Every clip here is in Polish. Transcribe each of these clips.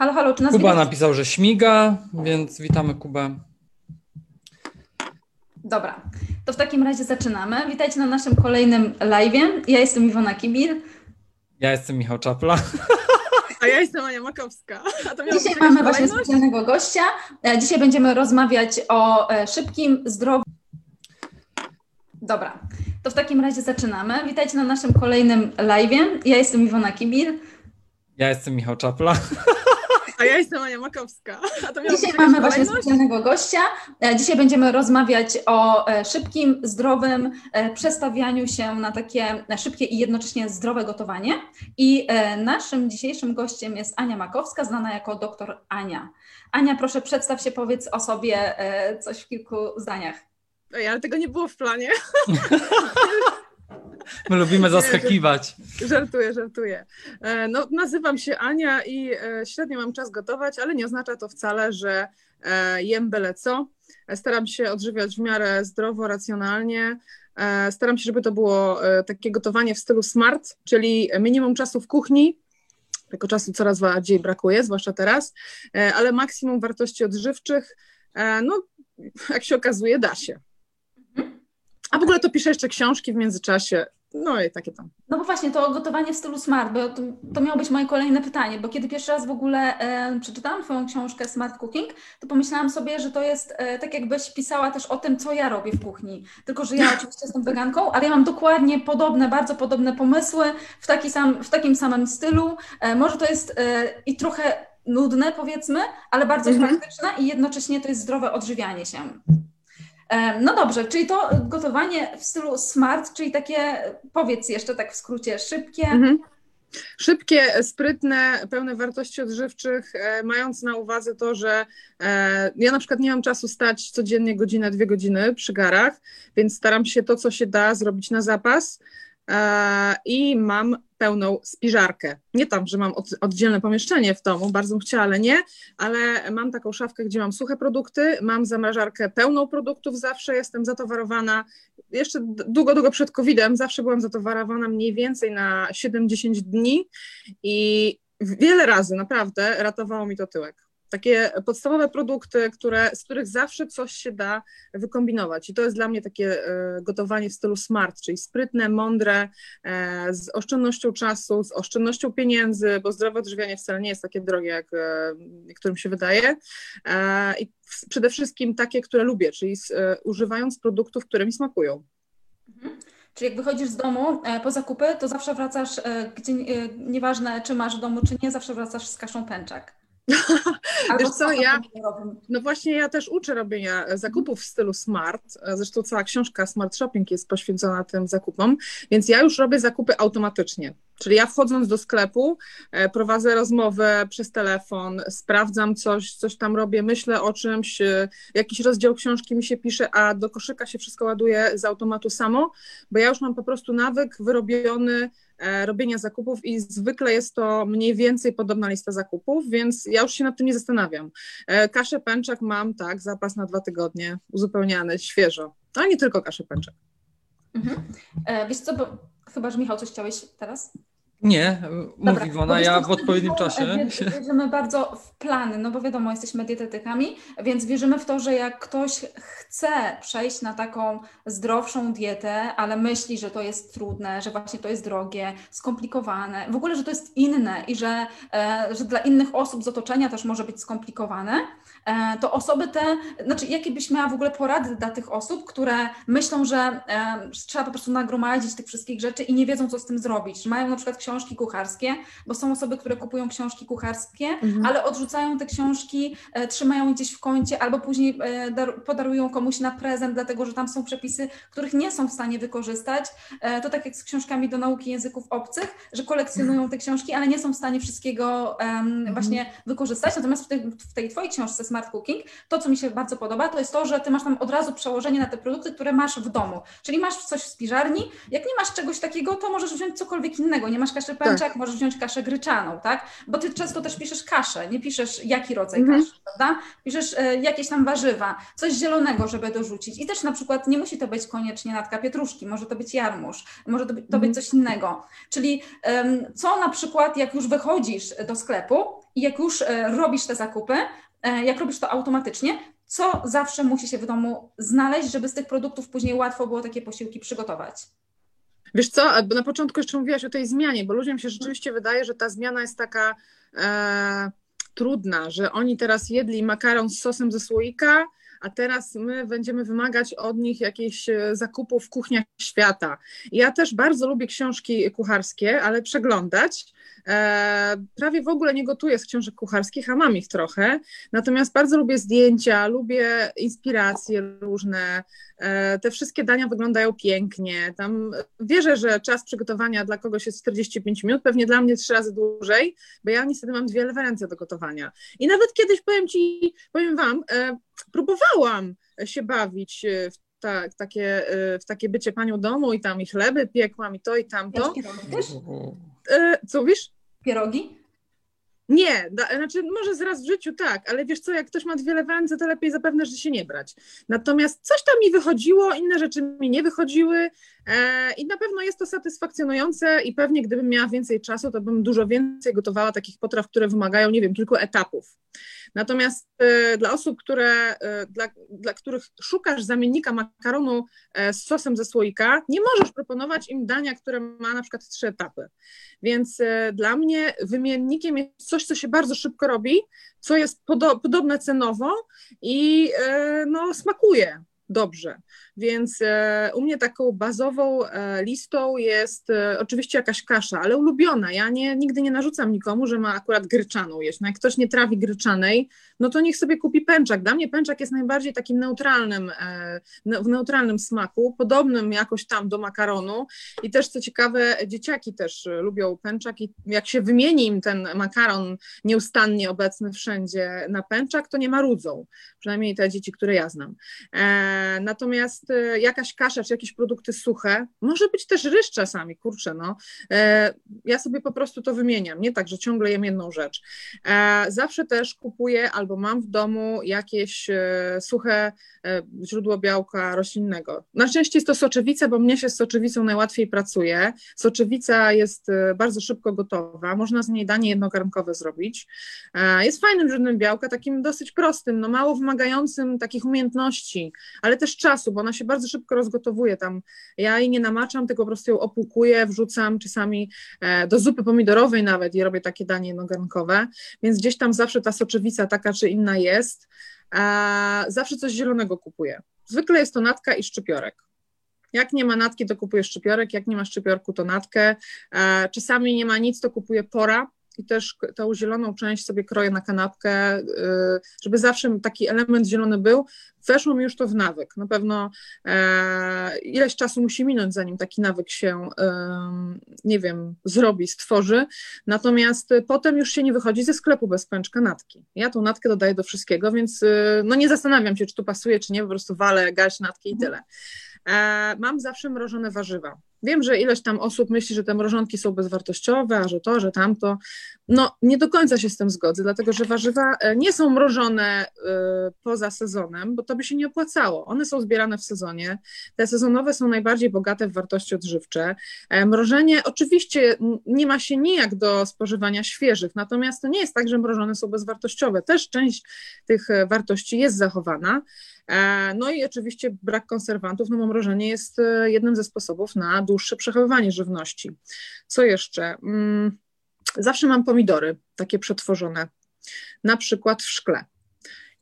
Halo, halo, czy nas Kuba widać? napisał, że śmiga, więc witamy Kubę. Dobra, to w takim razie zaczynamy. Witajcie na naszym kolejnym live'ie. Ja jestem Iwona Kibil. Ja jestem Michał Czapla. A ja jestem Ania Makowska. A to miało Dzisiaj mamy właśnie specjalnego gościa. E, Dzisiaj będziemy rozmawiać o e, szybkim, zdrowym. Dobra, to w takim razie zaczynamy. Witajcie na naszym kolejnym live'ie. Ja jestem Iwona Kibil. Ja jestem Michał Czapla. A ja jestem Ania Makowska. A to miało Dzisiaj mamy właśnie specjalnego gościa. E, Dzisiaj będziemy rozmawiać o e, szybkim, zdrowym e, przestawianiu się na takie szybkie i jednocześnie zdrowe gotowanie. I naszym dzisiejszym gościem jest Ania Makowska, znana jako doktor Ania. Ania, proszę przedstaw się, powiedz o sobie coś w kilku zdaniach. Ej, ale tego nie było w planie. My lubimy zaskakiwać. Żartuję, żartuję. E, No, nazywam się Ania i e, średnio mam czas gotować, ale nie oznacza to wcale, że e, jem byle co. Staram się odżywiać w miarę zdrowo, racjonalnie. Staram się, żeby to było takie gotowanie w stylu smart, czyli minimum czasu w kuchni. Tego czasu coraz bardziej brakuje, zwłaszcza teraz, ale maksimum wartości odżywczych. No, jak się okazuje, da się. A w ogóle to piszę jeszcze książki w międzyczasie. No i takie tam. No bo właśnie to gotowanie w stylu smart, bo to, to miało być moje kolejne pytanie, bo kiedy pierwszy raz w ogóle e, przeczytałam Twoją książkę Smart Cooking, to pomyślałam sobie, że to jest e, tak jakbyś pisała też o tym, co ja robię w kuchni. Tylko, że ja oczywiście jestem weganką, ale ja mam dokładnie podobne, bardzo podobne pomysły w, taki sam, w takim samym stylu. E, może to jest e, i trochę nudne powiedzmy, ale bardzo Mhm. praktyczne i jednocześnie to jest zdrowe odżywianie się. E, No dobrze, czyli to gotowanie w stylu smart, czyli takie, powiedz jeszcze tak w skrócie, szybkie. Mhm. Szybkie, sprytne, pełne wartości odżywczych, e, mając na uwadze to, że e, ja na przykład nie mam czasu stać codziennie godzinę, dwie godziny przy garach, więc staram się to, co się da, zrobić na zapas. E, I mam pełną spiżarkę. Nie tam, że mam od, oddzielne pomieszczenie w domu, bardzo bym chciała, ale nie, ale mam taką szafkę, gdzie mam suche produkty, mam zamrażarkę pełną produktów zawsze, jestem zatowarowana. Jeszcze długo, długo przed COVID-em zawsze byłam zatowarowana mniej więcej na 7-10 dni i wiele razy naprawdę ratowało mi to tyłek. Takie podstawowe produkty, które, z których zawsze coś się da wykombinować. I to jest dla mnie takie e, gotowanie w stylu smart, czyli sprytne, mądre, e, z oszczędnością czasu, z oszczędnością pieniędzy, bo zdrowe odżywianie wcale nie jest takie drogie, jak niektórym się wydaje. E, I przede wszystkim takie, które lubię, czyli używając produktów, które mi smakują. Mhm. Czyli jak wychodzisz z domu po zakupy, to zawsze wracasz, gdzie, nieważne czy masz w domu, czy nie, zawsze wracasz z kaszą pęczak. Wiesz co, ja-. No właśnie, ja też uczę robienia zakupów w stylu smart. Zresztą cała książka Smart Shopping jest poświęcona tym zakupom, więc ja już robię zakupy automatycznie. Czyli ja wchodząc do sklepu, e, prowadzę rozmowę przez telefon, sprawdzam coś, coś tam robię, myślę o czymś, e, jakiś rozdział książki mi się pisze, a do koszyka się wszystko ładuje z automatu samo, bo ja już mam po prostu nawyk wyrobiony robienia zakupów i zwykle jest to mniej więcej podobna lista zakupów, więc ja już się nad tym nie zastanawiam. E, Kaszę pęczak mam, tak, zapas na dwa tygodnie, uzupełniany, świeżo. Ale nie tylko kaszę pęczak. Mhm. E, wiesz co, bo chyba, że Michał coś chciałeś teraz? Nie, Dobra, mów Iwona, ja w odpowiednim czasie. wie- Wierzymy bardzo w plany, no bo wiadomo, jesteśmy dietetykami, więc wierzymy w to, że jak ktoś chce przejść na taką zdrowszą dietę, ale myśli, że to jest trudne, że właśnie to jest drogie, skomplikowane, w ogóle, że to jest inne i że, e, że dla innych osób z otoczenia też może być skomplikowane, e, to osoby te, znaczy jakie byś miała w ogóle porady dla tych osób, które myślą, że e, trzeba po prostu nagromadzić tych wszystkich rzeczy i nie wiedzą, co z tym zrobić, że mają na przykład książki kucharskie, bo są osoby, które kupują książki kucharskie, Mhm. ale odrzucają te książki, e, trzymają je gdzieś w kącie albo później e, dar, podarują komuś na prezent, dlatego że tam są przepisy, których nie są w stanie wykorzystać. E, to tak jak z książkami do nauki języków obcych, że kolekcjonują te książki, ale nie są w stanie wszystkiego em, właśnie wykorzystać. Natomiast w tej, w tej Twojej książce Smart Cooking, to co mi się bardzo podoba, to jest to, że Ty masz tam od razu przełożenie na te produkty, które masz w domu. Czyli masz coś w spiżarni, jak nie masz czegoś takiego, to możesz wziąć cokolwiek innego, nie masz kaszy pęczek, tak. możesz wziąć kaszę gryczaną, tak? Bo ty często też piszesz kaszę, nie piszesz jaki rodzaj mhm. kaszy, prawda? Piszesz e, jakieś tam warzywa, coś zielonego, żeby dorzucić. I też na przykład nie musi to być koniecznie natka pietruszki, może to być jarmuż, może to, być, to być mhm. coś innego. Czyli co na przykład, jak już wychodzisz do sklepu i jak już e, robisz te zakupy, e, jak robisz to automatycznie, co zawsze musi się w domu znaleźć, żeby z tych produktów później łatwo było takie posiłki przygotować? Wiesz co, bo na początku jeszcze mówiłaś o tej zmianie, bo ludziom się rzeczywiście wydaje, że ta zmiana jest taka e, trudna, że oni teraz jedli makaron z sosem ze słoika, a teraz my będziemy wymagać od nich jakichś e, zakupów w kuchniach świata. Ja też bardzo lubię książki kucharskie, ale przeglądać. E, prawie w ogóle nie gotuję z książek kucharskich, a mam ich trochę. Natomiast bardzo lubię zdjęcia, lubię inspiracje różne. E, te wszystkie dania wyglądają pięknie. Tam wierzę, że czas przygotowania dla kogoś jest 45 minut, pewnie dla mnie trzy razy dłużej, bo ja niestety mam dwie lewe ręce do gotowania. I nawet kiedyś powiem ci, powiem wam, próbowałam się bawić w ta, takie, w takie bycie panią domu i tam i chleby piekłam i to i tamto. E, co mówisz? Pierogi? Nie, da, znaczy może raz w życiu tak, ale wiesz co, jak ktoś ma dwie lewe to lepiej zapewne, że się nie brać. Natomiast coś tam mi wychodziło, inne rzeczy mi nie wychodziły i na pewno jest to satysfakcjonujące i pewnie gdybym miała więcej czasu, to bym dużo więcej gotowała takich potraw, które wymagają, nie wiem, kilku etapów. Natomiast e, dla osób, które, e, dla, dla których szukasz zamiennika makaronu e, z sosem ze słoika, nie możesz proponować im dania, które ma na przykład trzy etapy. Więc dla mnie wymiennikiem jest coś, co się bardzo szybko robi, co jest podo podobne cenowo i no, smakuje dobrze. Więc e, u mnie taką bazową e, listą jest e, oczywiście jakaś kasza, ale ulubiona. Ja nie, nigdy nie narzucam nikomu, że ma akurat gryczaną jeść. No jak ktoś nie trawi gryczanej, no to niech sobie kupi pęczak. Dla mnie pęczak jest najbardziej takim neutralnym, w neutralnym smaku, podobnym jakoś tam do makaronu i też co ciekawe, dzieciaki też lubią pęczak i jak się wymieni im ten makaron nieustannie obecny wszędzie na pęczak, to nie marudzą. Przynajmniej te dzieci, które ja znam. Natomiast jakaś kasza czy jakieś produkty suche, może być też ryż czasami, kurczę, no. E, ja sobie po prostu to wymieniam, nie tak, że ciągle jem jedną rzecz. E, zawsze też kupuję albo mam w domu jakieś e, suche źródło białka roślinnego. Na szczęście jest to soczewica, bo mnie się z soczewicą najłatwiej pracuje. Soczewica jest bardzo szybko gotowa, można z niej danie jednogarnkowe zrobić. Jest fajnym źródłem białka, takim dosyć prostym, no mało wymagającym takich umiejętności, ale też czasu, bo ona się bardzo szybko rozgotowuje tam. Ja jej nie namaczam, tylko po prostu ją opłukuję, wrzucam czasami e, do zupy pomidorowej nawet i robię takie danie jednogarnkowe, więc gdzieś tam zawsze ta soczewica taka czy inna jest. Zawsze coś zielonego kupuję. Zwykle jest to natka i szczypiorek. Jak nie ma natki, to kupuję szczypiorek, jak nie ma szczypiorku, to natkę. E, czasami nie ma nic, to kupuję pora, i też tą zieloną część sobie kroję na kanapkę, y, żeby zawsze taki element zielony był. Weszło mi już to w nawyk. Na pewno e, ileś czasu musi minąć, zanim taki nawyk się, nie wiem, zrobi, stworzy. Natomiast potem już się nie wychodzi ze sklepu bez pęczka natki. Ja tą natkę dodaję do wszystkiego, więc y, no nie zastanawiam się, czy tu pasuje, czy nie, po prostu walę, gaś natkę i tyle. E, mam zawsze mrożone warzywa. Wiem, że ileś tam osób myśli, że te mrożonki są bezwartościowe, a że to, że tamto. No, nie do końca się z tym zgodzę, dlatego że warzywa e, nie są mrożone e, poza sezonem, bo to by się nie opłacało. One są zbierane w sezonie. Te sezonowe są najbardziej bogate w wartości odżywcze. Mrożenie oczywiście nie ma się nijak do spożywania świeżych, natomiast to nie jest tak, że mrożone są bezwartościowe. Też część tych wartości jest zachowana. E, no i oczywiście brak konserwantów, no bo mrożenie jest e, jednym ze sposobów na dłuższe przechowywanie żywności. Co jeszcze? Mm, zawsze mam pomidory, takie przetworzone, na przykład w szkle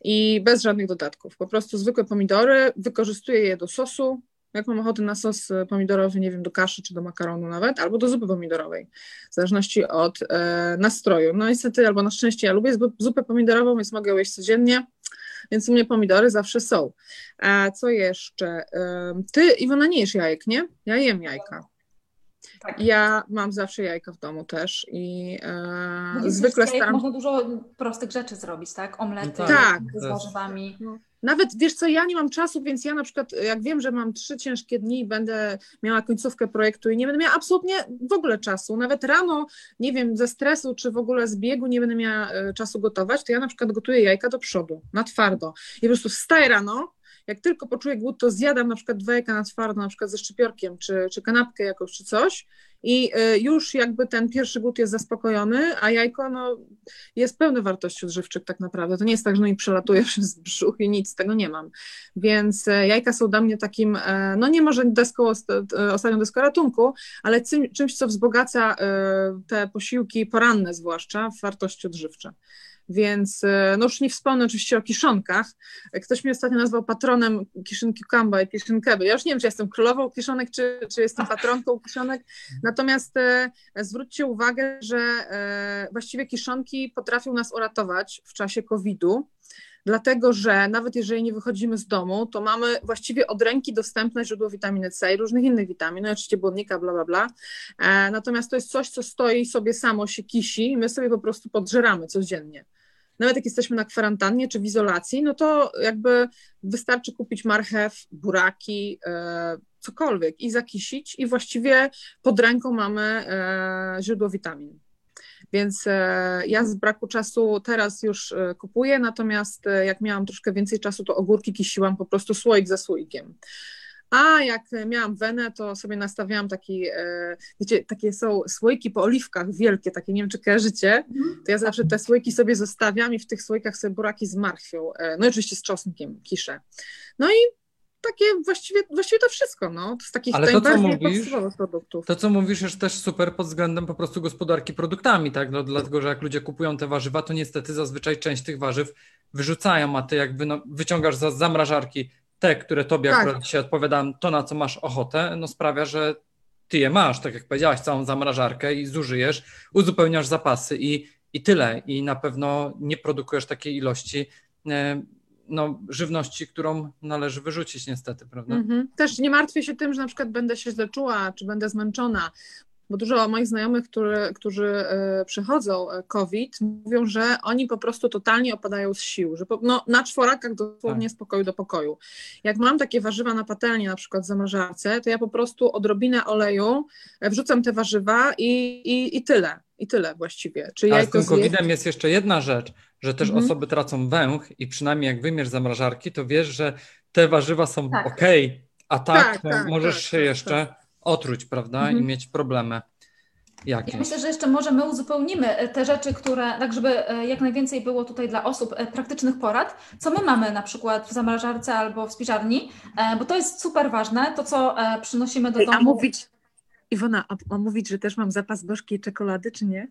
i bez żadnych dodatków. Po prostu zwykłe pomidory, wykorzystuję je do sosu. Jak mam ochotę na sos pomidorowy, nie wiem, do kaszy czy do makaronu nawet, albo do zupy pomidorowej, w zależności od e, nastroju. No niestety, albo na szczęście ja lubię zupę pomidorową, więc mogę jeść codziennie więc u mnie pomidory zawsze są. A co jeszcze? Ty, Iwona, nie jesz jajek, nie? Ja jem jajka. Tak. Ja mam zawsze jajka w domu też i e, zwykle jajek staram Można dużo prostych rzeczy zrobić, tak? Omlety No tak. z warzywami. Nawet wiesz co, ja nie mam czasu, więc ja na przykład, jak wiem, że mam trzy ciężkie dni i będę miała końcówkę projektu i nie będę miała absolutnie w ogóle czasu, nawet rano, nie wiem, ze stresu czy w ogóle z biegu nie będę miała e, czasu gotować, to ja na przykład gotuję jajka do przodu, na twardo. I po prostu wstaję rano, jak tylko poczuję głód, to zjadam na przykład dwa jajka na twardo, na przykład ze szczypiorkiem, czy, czy kanapkę jakąś, czy coś i e, już jakby ten pierwszy głód jest zaspokojony, a jajko no, jest pełne wartości odżywczych tak naprawdę. To nie jest tak, że no i przelatuje przez brzuch i nic tego nie mam. Więc e, jajka są dla mnie takim, e, no nie może deską, ostatnią deską ratunku, ale czym, czymś, co wzbogaca te posiłki poranne zwłaszcza w wartości odżywcze. Więc no już nie wspomnę oczywiście o kiszonkach. Ktoś mnie ostatnio nazwał patronem kiszynki kamba i kiszynkeby. Ja już nie wiem, czy jestem królową kiszonek, czy, czy jestem patronką kiszonek. Natomiast e, zwróćcie uwagę, że e, właściwie kiszonki potrafią nas uratować w czasie COVID-u. Dlatego, że nawet jeżeli nie wychodzimy z domu, to mamy właściwie od ręki dostępne źródło witaminy C i różnych innych witamin, no oczywiście błonnika, bla, bla, bla. E, natomiast to jest coś, co stoi sobie samo, się kisi i my sobie po prostu podżeramy codziennie nawet jak jesteśmy na kwarantannie czy w izolacji, no to jakby wystarczy kupić marchew, buraki, e, cokolwiek i zakisić i właściwie pod ręką mamy e, źródło witamin. Więc e, ja z braku czasu teraz już kupuję, natomiast jak miałam troszkę więcej czasu, to ogórki kisiłam po prostu słoik za słoikiem. A jak miałam wenę, to sobie nastawiałam taki, e, wiecie, takie są słoiki po oliwkach wielkie, takie, nie wiem czy kojarzycie, mhm. to ja zawsze te słoiki sobie zostawiam i w tych słoikach sobie buraki z marchwią, e, no i oczywiście z czosnkiem kiszę. No i takie właściwie, właściwie to wszystko, no, to z takich Ale to, co mówisz, produktów. To, co mówisz, jest też super pod względem po prostu gospodarki produktami, tak, no, dlatego, że jak ludzie kupują te warzywa, to niestety zazwyczaj część tych warzyw wyrzucają, a ty jakby no, wyciągasz za zamrażarki te, które tobie tak. akurat dzisiaj odpowiadam, to na co masz ochotę, no sprawia, że ty je masz, tak jak powiedziałaś, całą zamrażarkę i zużyjesz, uzupełniasz zapasy i, i tyle. I na pewno nie produkujesz takiej ilości e, no, żywności, którą należy wyrzucić niestety, prawda? Mhm. Też nie martwię się tym, że na przykład będę się źle czuła, czy będę zmęczona, bo dużo moich znajomych, który, którzy e, przechodzą e, COVID, mówią, że oni po prostu totalnie opadają z sił, że po, no, na czworakach dosłownie tak. z pokoju do pokoju. Jak mam takie warzywa na patelni, na przykład w zamrażarce, to ja po prostu odrobinę oleju e, wrzucam te warzywa i, i, i tyle. I tyle właściwie. Czy Ale z tym COVID-em jest jeszcze jedna rzecz, że też mhm. osoby tracą węch i przynajmniej jak wymiesz zamrażarki, to wiesz, że te warzywa są tak. ok, a tak, tak, tak możesz tak, się tak, jeszcze tak otruć, prawda, mhm. i mieć problemy. Jakieś. Ja myślę, że jeszcze może my uzupełnimy e, te rzeczy, które, tak żeby e, jak najwięcej było tutaj dla osób e, praktycznych porad, co my mamy na przykład w zamrażarce albo w spiżarni, bo to jest super ważne, to co przynosimy do domu. A mówić, Iwona, a, a mówić, że też mam zapas gorzkiej czekolady, czy nie?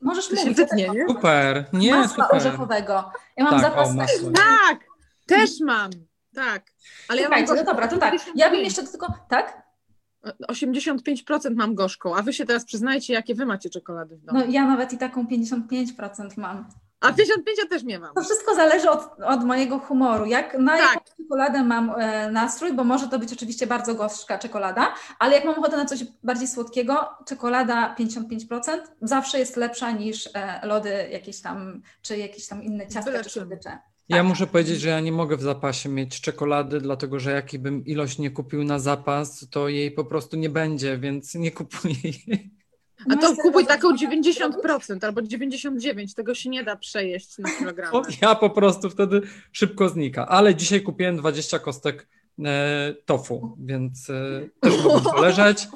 Możesz to mówić. Wytnie, nie? Super, nie, masła super. orzechowego. Ja mam tak, zapas... O, tak, też mam, tak. Ale Słuchajcie, ja mam no dobra, to tak. Ja bym jeszcze tylko, tak? 85% mam gorzką, a wy się teraz przyznajcie, jakie wy macie czekolady w domu. No ja nawet i taką 55% mam. A 55 ja też nie mam. To wszystko zależy od, od mojego humoru. Jak na tak. jaką czekoladę mam e, nastrój, bo może to być oczywiście bardzo gorzka czekolada, ale jak mam ochotę na coś bardziej słodkiego, czekolada 55% zawsze jest lepsza niż e, lody jakieś tam, czy jakieś tam inne ciastka czy słodycze. Ja tak. muszę powiedzieć, że ja nie mogę w zapasie mieć czekolady, dlatego że jakbym ilość nie kupił na zapas, to jej po prostu nie będzie, więc nie kupuję jej. A to kupuj taką 90% albo 99%, tego się nie da przejeść na kilogram. Ja po prostu wtedy szybko znika, ale dzisiaj kupiłem 20 kostek e, tofu, więc e, też mogę leżeć.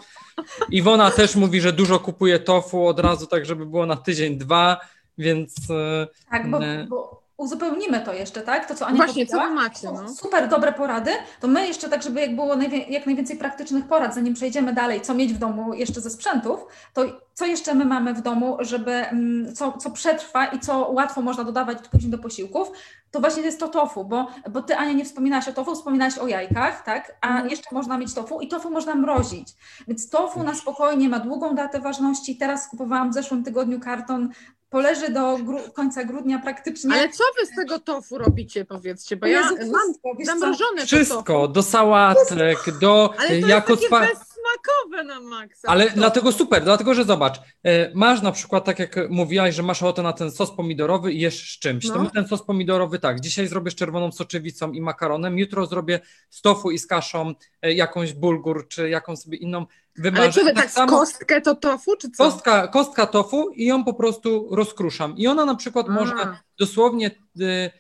Iwona też mówi, że dużo kupuje tofu od razu, tak żeby było na tydzień, dwa, więc... E, tak, bo, bo uzupełnimy to jeszcze, tak? To, co Ania Właśnie, co macie, no. Super dobre porady, to my jeszcze tak, żeby jak było najwie- jak najwięcej praktycznych porad, zanim przejdziemy dalej, co mieć w domu jeszcze ze sprzętów, to co jeszcze my mamy w domu, żeby, mm, co, co przetrwa i co łatwo można dodawać później do posiłków, to właśnie jest to tofu, bo, bo Ty, Ania, nie wspominałaś o tofu, wspominałaś o jajkach, tak? A mhm. jeszcze można mieć tofu i tofu można mrozić. Więc tofu na spokojnie ma długą datę ważności. Teraz kupowałam w zeszłym tygodniu karton poleży do gru- końca grudnia praktycznie. Ale co wy z tego tofu robicie, powiedzcie? Bo ja mam zamrożone Wszystko, do sałatek, do Ale to jako jest takie smakowe na maksa. Ale To- dlatego super, dlatego że zobacz, e, masz na przykład, tak jak mówiłaś, że masz ochotę na ten sos pomidorowy i jesz z czymś. To No. my ten sos pomidorowy tak, dzisiaj zrobię z czerwoną soczewicą i makaronem, jutro zrobię z tofu i z kaszą e, jakąś bulgur, czy jakąś sobie inną wymarzę. Ale wy Tak tak samo- kostkę to tofu, czy co? Kostka, kostka tofu i ją po prostu rozkruszam. I ona na przykład A. może dosłownie y,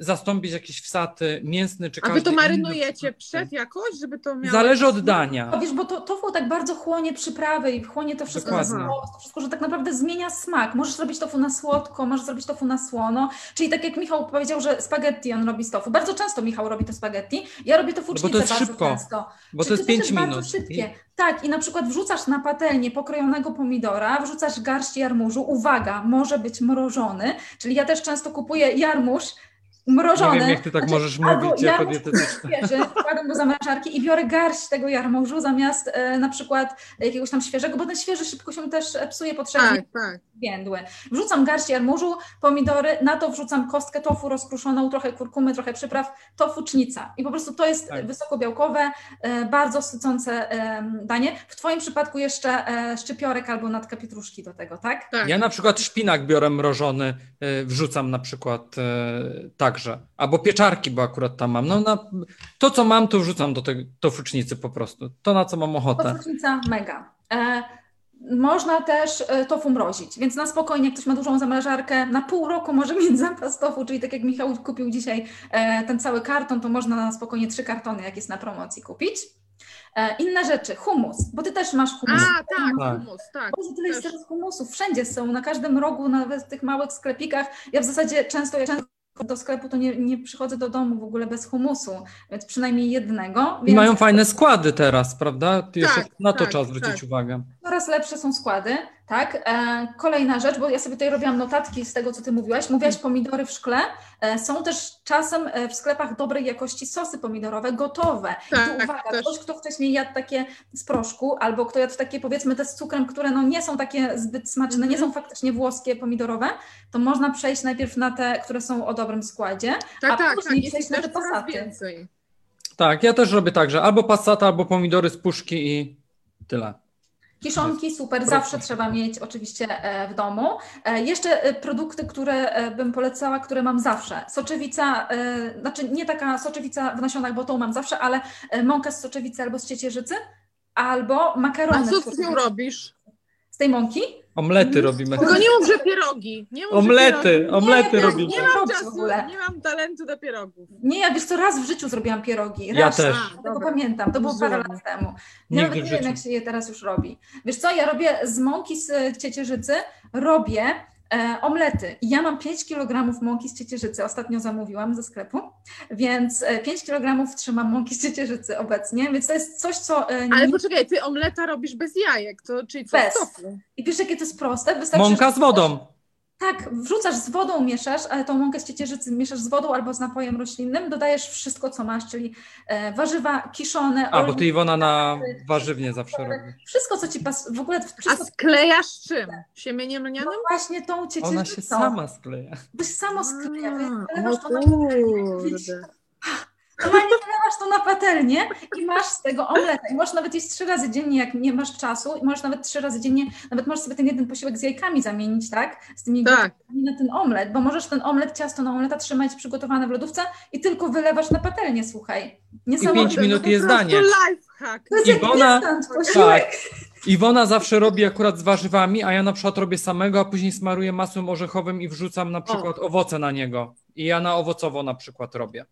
zastąpić jakiś wsad y, mięsny czy A wy to marynujecie przed jakoś, żeby to miało... Zależy od dania. No wiesz, bo to tofu tak bardzo chłonie przyprawy i chłonie to wszystko, Dokładnie. na sos, to wszystko, że tak naprawdę zmienia smak. Możesz zrobić tofu na słodko, możesz zrobić tofu na słono. Czyli tak jak Michał powiedział, że spaghetti on robi z tofu. Bardzo często Michał robi to spaghetti. Ja robię to No bo to fucznicę jest bardzo szybko, często. Bo Czy to jest też 5 bardzo minut. szybkie. Tak, i na przykład wrzucasz na patelnię pokrojonego pomidora, wrzucasz garść jarmużu. Uwaga, może być mrożony, czyli ja też często kupuję jarmuż mrożony. Nie wiem, jak ty tak Znaczy, możesz mówić jako dietetyczka. wkładam do zamrażarki i biorę garść tego jarmużu zamiast e, na przykład jakiegoś tam świeżego, bo ten świeży szybko się też e, psuje potrzebnie Tak, tak. więdły. Wrzucam garść jarmużu, pomidory, na to wrzucam kostkę tofu rozkruszoną, trochę kurkumy, trochę przypraw, tofucznica. I po prostu to jest Tak. wysokobiałkowe, e, bardzo sycące e, danie. W Twoim przypadku jeszcze e, szczypiorek albo natka pietruszki do tego, tak? tak. Ja na przykład szpinak biorę mrożony, y, wrzucam na przykład y, także. Albo pieczarki, bo akurat tam mam. No na, to, co mam, to wrzucam do tej tofucznicy po prostu. To, na co mam ochotę. Tofucznica mega. E, można też e, tofu mrozić, więc na spokojnie, jak ktoś ma dużą zamrażarkę, na pół roku może mieć zapas tofu, czyli tak jak Michał kupił dzisiaj e, ten cały karton, to można na spokojnie trzy kartony, jak jest na promocji, kupić. E, inne rzeczy, humus, bo ty też masz humus. A, tak, Tak. humus, tak. Boże, tyle jest teraz humusów, wszędzie są, na każdym rogu, nawet w tych małych sklepikach. Ja w zasadzie często, jak często do sklepu, to nie, nie przychodzę do domu w ogóle bez humusu, więc przynajmniej jednego. I Więc... mają fajne składy teraz, prawda? Jeszcze Tak, na to tak, trzeba zwrócić tak. uwagę. Coraz lepsze są składy, tak? E, kolejna rzecz, bo ja sobie tutaj robiłam notatki z tego, co ty mówiłaś. Mówiłaś pomidory w szkle. E, są też czasem e, w sklepach dobrej jakości sosy pomidorowe gotowe. I Tak, tu uwaga, też. ktoś, kto wcześniej jadł takie z proszku, albo kto jadł takie powiedzmy te z cukrem, które no nie są takie zbyt smaczne, nie Mhm. są faktycznie włoskie pomidorowe, to można przejść najpierw na te, które są o dobrym składzie. Tak, A tak, tak. później Jest przejść na te pasaty. więcej. Tak, ja też robię tak, że albo passata, albo pomidory z puszki i tyle. Kiszonki super, zawsze trzeba mieć oczywiście e, w domu. E, Jeszcze e, produkty, które bym polecała, które mam zawsze. Soczewica, znaczy nie taka soczewica w nasionach, bo tą mam zawsze, ale mąka z soczewicy albo z ciecierzycy, albo A makarony co z nią robisz? z tej mąki. Omlety robimy. Tylko nie mów, że pierogi. Nie mów, Omlety, pierogi. omlety Nie, robimy. Nie mam czasu, ogóle. nie mam talentu do pierogów. Nie, ja wiesz co, raz w życiu zrobiłam pierogi. Ja Raz, też. Ja tego pamiętam, to było parę lat temu. Ja nawet nie wiem, jak się je teraz już robi. Wiesz co, ja robię z mąki z ciecierzycy, robię e, omlety. I ja mam 5 kg mąki z ciecierzycy, ostatnio zamówiłam ze sklepu, więc e, 5 kg trzymam mąki z ciecierzycy obecnie, więc to jest coś, co... e, Ale nie... poczekaj, ty omleta robisz bez jajek, to czyli co? Bez. tofu? I wiesz, jakie to jest proste? Wystarczy, Mąka z wodą. Tak, wrzucasz z wodą, mieszasz, ale tą mąkę z ciecierzycy mieszasz z wodą albo z napojem roślinnym, dodajesz wszystko, co masz, czyli e, warzywa kiszone, A, bo ty Iwona na warzywnie zawsze robi. wszystko, co ci pasuje, w ogóle A wszystko, sklejasz czym? Siemieniem lnianym? no właśnie tą ciecierzycą. Ona się sama skleja. Byś samo skleja, A, na o patelnię, kurde. Normalnie wylewasz to na patelnię i masz z tego omleta. I możesz nawet jeść trzy razy dziennie, jak nie masz czasu i możesz nawet trzy razy dziennie, nawet możesz sobie ten jeden posiłek z jajkami zamienić, tak? Z tymi Tak. na ten omlet, bo możesz ten omlet, ciasto na omleta trzymać przygotowane w lodówce i tylko wylewasz na patelnię, słuchaj. Niesamowite. pięć minut To jest danie. lifehack. To jest jak Iwona- instant posiłek. Tak. Iwona zawsze robi akurat z warzywami, a ja na przykład robię samego, a później smaruję masłem orzechowym i wrzucam na przykład owoce na niego. I ja na owocowo na przykład robię.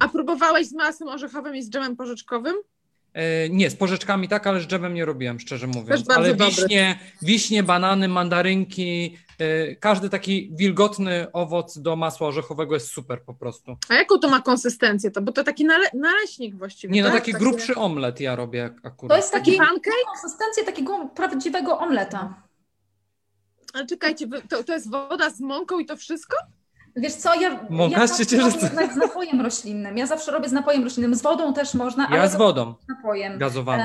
A próbowałeś z masłem orzechowym i z dżemem porzeczkowym? E, nie, z porzeczkami tak, ale z dżemem nie robiłem, szczerze mówiąc. ale dobry. wiśnie, wiśnie, banany, mandarynki, e, każdy taki wilgotny owoc do masła orzechowego jest super po prostu. A jaką to ma konsystencję? To, bo to taki nale- naleśnik właściwie. Nie, no tak? taki grubszy omlet ja robię akurat. To jest Taki taki pancake? konsystencję takiego prawdziwego omleta. Ale czekajcie, to, to jest woda z mąką i to wszystko? Wiesz co, ja, Mąka ja robię jednak z napojem roślinnym. Ja zawsze robię z napojem roślinnym. Z wodą też można, ale Ja z wodą z napojem. gazowaną.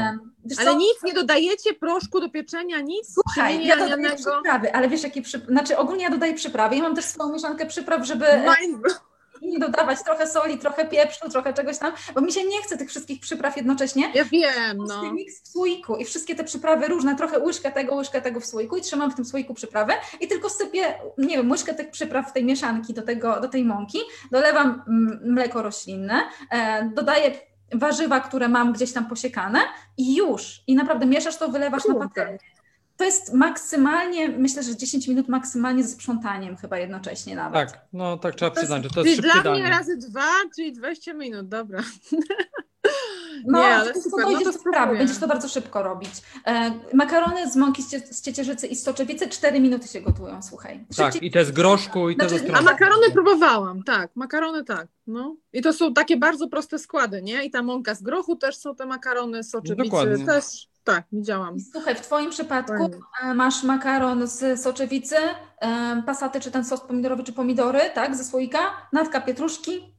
Ale co? nic nie dodajecie, proszku do pieczenia, nic? Słuchaj, ja dodaję przyprawy, ale wiesz jakie przyprawy, znaczy ogólnie ja dodaję przyprawy, ja mam też swoją mieszankę przypraw, żeby Mind- i dodawać trochę soli, trochę pieprzu, trochę czegoś tam, bo mi się nie chce tych wszystkich przypraw jednocześnie. Ja wiem, no. miks w słoiku i wszystkie te przyprawy różne, trochę łyżkę tego, łyżkę tego w słoiku i trzymam w tym słoiku przyprawy i tylko sypię, nie wiem, łyżkę tych przypraw w tej mieszanki do, tego, do tej mąki, dolewam mleko roślinne, e, dodaję warzywa, które mam gdzieś tam posiekane i już. I naprawdę mieszasz to, wylewasz Kurde. na patelnię. To jest maksymalnie, myślę, że 10 minut maksymalnie ze sprzątaniem chyba jednocześnie nawet. Tak, no tak trzeba przyznać, że to jest szybkie dla mnie razy dwa, czyli 20 minut, dobra. No, nie, ale super, to no to sprawy, będziesz to bardzo szybko robić. E, makarony z mąki z ciecierzycy i z soczewicy 4 minuty się gotują, słuchaj. Szybciej... Tak, i te z groszku i te znaczy, A makarony próbowałam, tak, makarony tak. No. I to są takie bardzo proste składy, nie? I ta mąka z grochu też są te makarony z soczewicy. Dokładnie. Też tak, widziałam. Słuchaj, w Twoim przypadku Fajnie. E, masz makaron z soczewicy, e, pasaty, czy ten sos pomidorowy, czy pomidory, tak, ze słoika, natka pietruszki.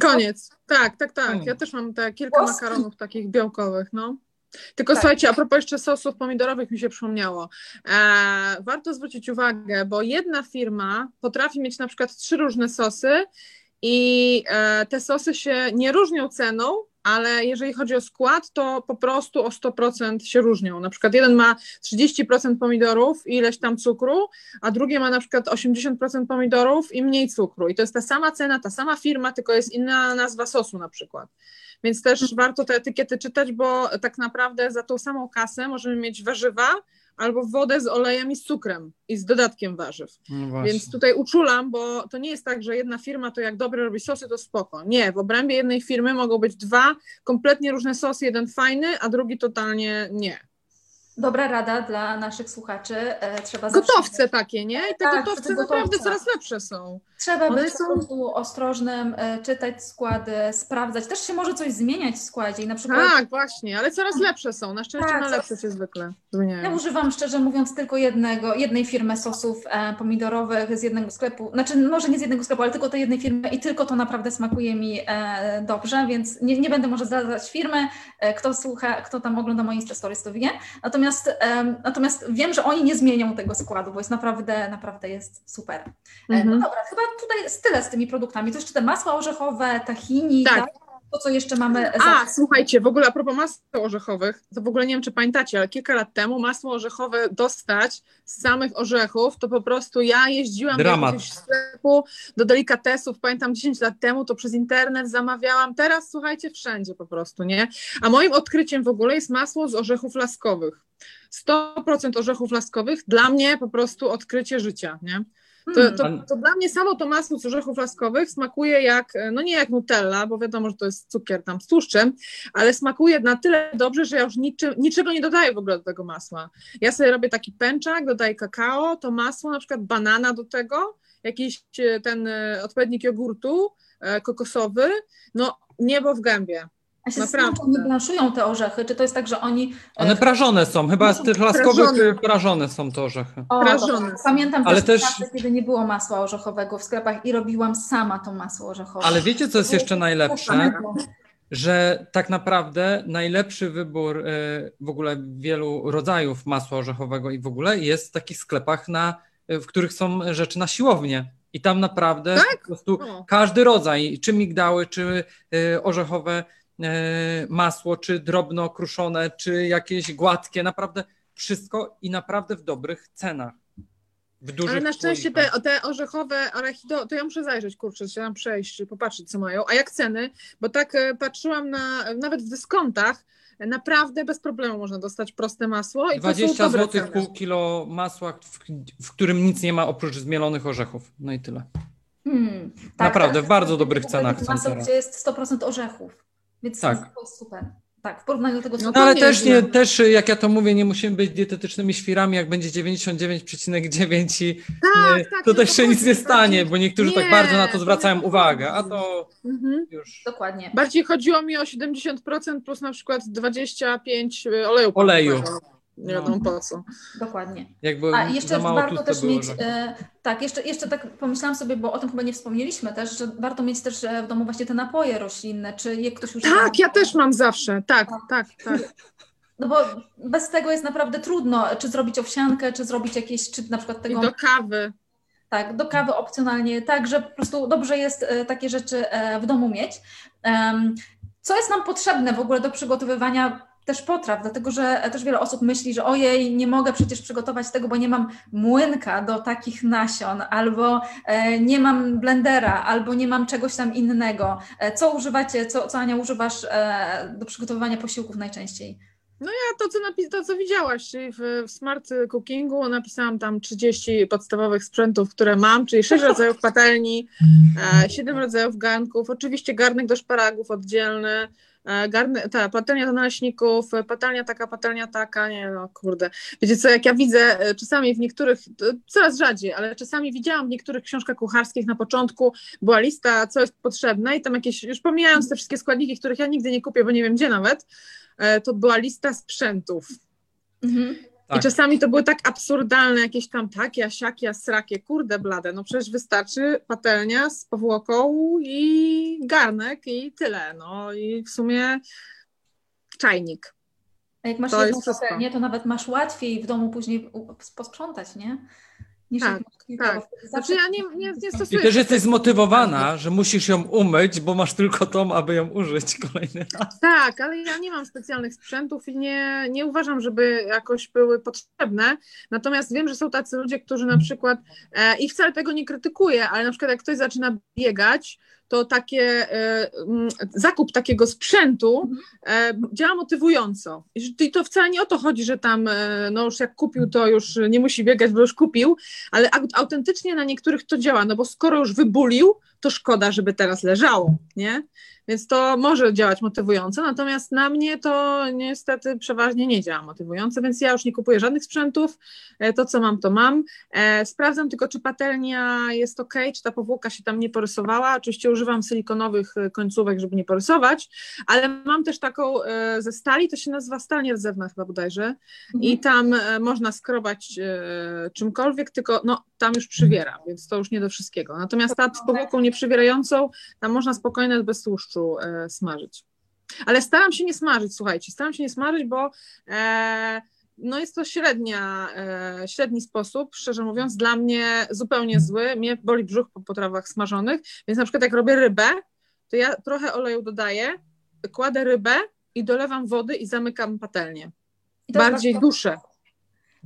Koniec. Tak, tak, tak. Ja też mam te kilka makaronów takich białkowych, no. Tylko tak. słuchajcie, a propos jeszcze sosów pomidorowych mi się przypomniało. E, warto zwrócić uwagę, bo jedna firma potrafi mieć na przykład trzy różne sosy i e, te sosy się nie różnią ceną, ale jeżeli chodzi o skład, to po prostu o 100% się różnią. Na przykład jeden ma 30% pomidorów i ileś tam cukru, a drugie ma na przykład 80% pomidorów i mniej cukru. I to jest ta sama cena, ta sama firma, tylko jest inna nazwa sosu na przykład. Więc też mhm. warto te etykiety czytać, bo tak naprawdę za tą samą kasę możemy mieć warzywa, albo wodę z olejem i z cukrem i z dodatkiem warzyw. No Więc tutaj uczulam, bo to nie jest tak, że jedna firma to jak dobre robi sosy, to spoko. Nie, w obrębie jednej firmy mogą być dwa kompletnie różne sosy, jeden fajny, a drugi totalnie nie. Dobra rada dla naszych słuchaczy. E, trzeba Gotowce takie, nie? I te tak, gotowce naprawdę coraz lepsze są. Trzeba One być są... po prostu ostrożnym, e, czytać składy, sprawdzać. Też się może coś zmieniać w składzie. Na przykład... Tak, właśnie, ale coraz lepsze są. Na szczęście tak, na lepsze się zwykle zmieniają. Ja używam szczerze mówiąc tylko jednego, jednej firmy sosów e, pomidorowych z jednego sklepu. Znaczy może nie z jednego sklepu, ale tylko tej jednej firmy i tylko to naprawdę smakuje mi dobrze, więc nie, nie będę może zdradzać firmy. Kto słucha, kto tam ogląda moje Insta Stories to wie. Natomiast, e, natomiast wiem, że oni nie zmienią tego składu, bo jest naprawdę, naprawdę jest super. E, no mhm. No dobra, chyba tutaj jest tyle z tymi produktami. To jeszcze te masła orzechowe, tahini, tak. tak? To, co jeszcze mamy. A, słuchajcie, w ogóle a propos masła orzechowych, to w ogóle nie wiem, czy pamiętacie, ale kilka lat temu masło orzechowe dostać z samych orzechów, to po prostu ja jeździłam Dramat. do sklepu, do delikatesów, pamiętam 10 lat temu, to przez internet zamawiałam, teraz słuchajcie, wszędzie po prostu, nie? A moim odkryciem w ogóle jest masło z orzechów laskowych. 100% orzechów laskowych, dla mnie po prostu odkrycie życia, nie? To, to, to, dla mnie samo to masło z orzechów laskowych smakuje jak, no nie jak Nutella, bo wiadomo, że to jest cukier tam z tłuszczem, ale smakuje na tyle dobrze, że ja już niczy, niczego nie dodaję w ogóle do tego masła. Ja sobie robię taki pęczak, dodaję kakao, to masło, na przykład banana do tego, jakiś e, ten e, odpowiednik jogurtu e, kokosowy, no niebo w gębie. A się Naprawdę. nie blanszują te orzechy? Czy to jest tak, że oni... E, One prażone są, chyba z tych laskowych prażone, prażone są te orzechy. O, prażone. Pamiętam Ale też, czasy, kiedy nie było masła orzechowego w sklepach i robiłam sama to masło orzechowe. Ale wiecie, co jest jeszcze najlepsze? Że tak naprawdę najlepszy wybór e, w ogóle wielu rodzajów masła orzechowego i w ogóle jest w takich sklepach, na, e, w których są rzeczy na siłownię. I tam naprawdę tak? po prostu każdy rodzaj, czy migdały, czy orzechowe, masło, czy drobno kruszone, czy jakieś gładkie, naprawdę wszystko i naprawdę w dobrych cenach. W dużych Ale na szczęście te, te orzechowe arachido, to ja muszę zajrzeć, kurczę, tam przejść, popatrzeć co mają. A jak ceny? Bo tak e, patrzyłam na, nawet w dyskontach, naprawdę bez problemu można dostać proste masło. I 20 zł pół kilo masła, w, w, którym nic nie ma oprócz zmielonych orzechów. No i tyle. Hmm, tak, Naprawdę, tak, w bardzo dobrych cenach. Masło, gdzie jest 100% orzechów. Więc tak. to jest super. Tak, w porównaniu do tego, co... No, ale też, nie, też, jak ja to mówię, nie musimy być dietetycznymi świrami, jak będzie 99,9 i tak, nie, tak, to też się nic nie stanie, bo niektórzy nie, tak bardzo na to zwracają to uwagę, a to mhm. już... Dokładnie. Bardziej chodziło mi o 70% plus na przykład 25 oleju. Oleju. Nie wiadomo no. po co. Dokładnie. Jakby A jeszcze warto też mieć, e, tak, jeszcze, jeszcze tak pomyślałam sobie, bo o tym chyba nie wspomnieliśmy też, że warto mieć też e, w domu właśnie te napoje roślinne, czy je ktoś już... Tak, ja też mam zawsze, tak, tak, tak. No bo bez tego jest naprawdę trudno, czy zrobić owsiankę, czy zrobić jakieś, czy na przykład tego... I do kawy. Tak, do kawy opcjonalnie, tak, że po prostu dobrze jest e, takie rzeczy w domu mieć. Co jest nam potrzebne w ogóle do przygotowywania też potraw, dlatego że też wiele osób myśli, że ojej, nie mogę przecież przygotować tego, bo nie mam młynka do takich nasion, albo e, nie mam blendera, albo nie mam czegoś tam innego. E, co używacie, co, co Ania używasz e, do przygotowywania posiłków najczęściej? No ja to, co, napis- to, co widziałaś, czyli w, w Smart Cookingu napisałam tam 30 podstawowych sprzętów, które mam, czyli 6 rodzajów patelni, 7 rodzajów garnków, oczywiście garnek do szparagów oddzielny, garny, ta patelnia do naleśników, e, patelnia taka, patelnia taka, nie no kurde. Wiecie co, jak ja widzę e, czasami w niektórych, coraz rzadziej, ale czasami widziałam w niektórych książkach kucharskich na początku była lista, co jest potrzebne i tam jakieś, już pomijając te wszystkie składniki, których ja nigdy nie kupię, bo nie wiem gdzie nawet, to była lista sprzętów. Mhm. Tak. I czasami to były tak absurdalne, jakieś tam takie, siakie, srakie, kurde blade. No przecież wystarczy patelnia z powłoką i garnek i tyle. No i w sumie czajnik. A jak masz to jedną patelnię, to nawet masz łatwiej w domu później posprzątać, nie? Niż tak, tak. Znaczy ja nie, nie, nie stosuję... I też jesteś zmotywowana, że musisz ją umyć, bo masz tylko tą, aby ją użyć kolejny raz. Tak, ale ja nie mam specjalnych sprzętów i nie, nie uważam, żeby jakoś były potrzebne. Natomiast wiem, że są tacy ludzie, którzy na przykład, e, i wcale tego nie krytykuję, ale na przykład jak ktoś zaczyna biegać, to takie e, zakup takiego sprzętu e, działa motywująco. I to wcale nie o to chodzi, że tam e, no już jak kupił, to już nie musi biegać, bo już kupił, ale autentycznie na niektórych to działa, no bo skoro już wybulił, to szkoda, żeby teraz leżało, nie? Więc to może działać motywująco, natomiast na mnie to niestety przeważnie nie działa motywująco, więc ja już nie kupuję żadnych sprzętów. To, co mam, to mam. Sprawdzam tylko, czy patelnia jest ok, czy ta powłoka się tam nie porysowała. Oczywiście używam silikonowych e, końcówek, żeby nie porysować, ale mam też taką ze stali, to się nazywa stal nierdzewna chyba bodajże mhm. i tam można skrobać czymkolwiek, tylko no, tam już przywiera, więc to już nie do wszystkiego. Natomiast ta z powłoką nieprzywierającą, tam można spokojnie bez tłuszczu e, smażyć. Ale staram się nie smażyć, słuchajcie, staram się nie smażyć, bo e, no jest to średnia, e, średni sposób, szczerze mówiąc, dla mnie zupełnie zły. Mnie boli brzuch po potrawach smażonych, więc na przykład jak robię rybę, to ja trochę oleju dodaję, kładę rybę i dolewam wody i zamykam patelnię. Bardziej duszę.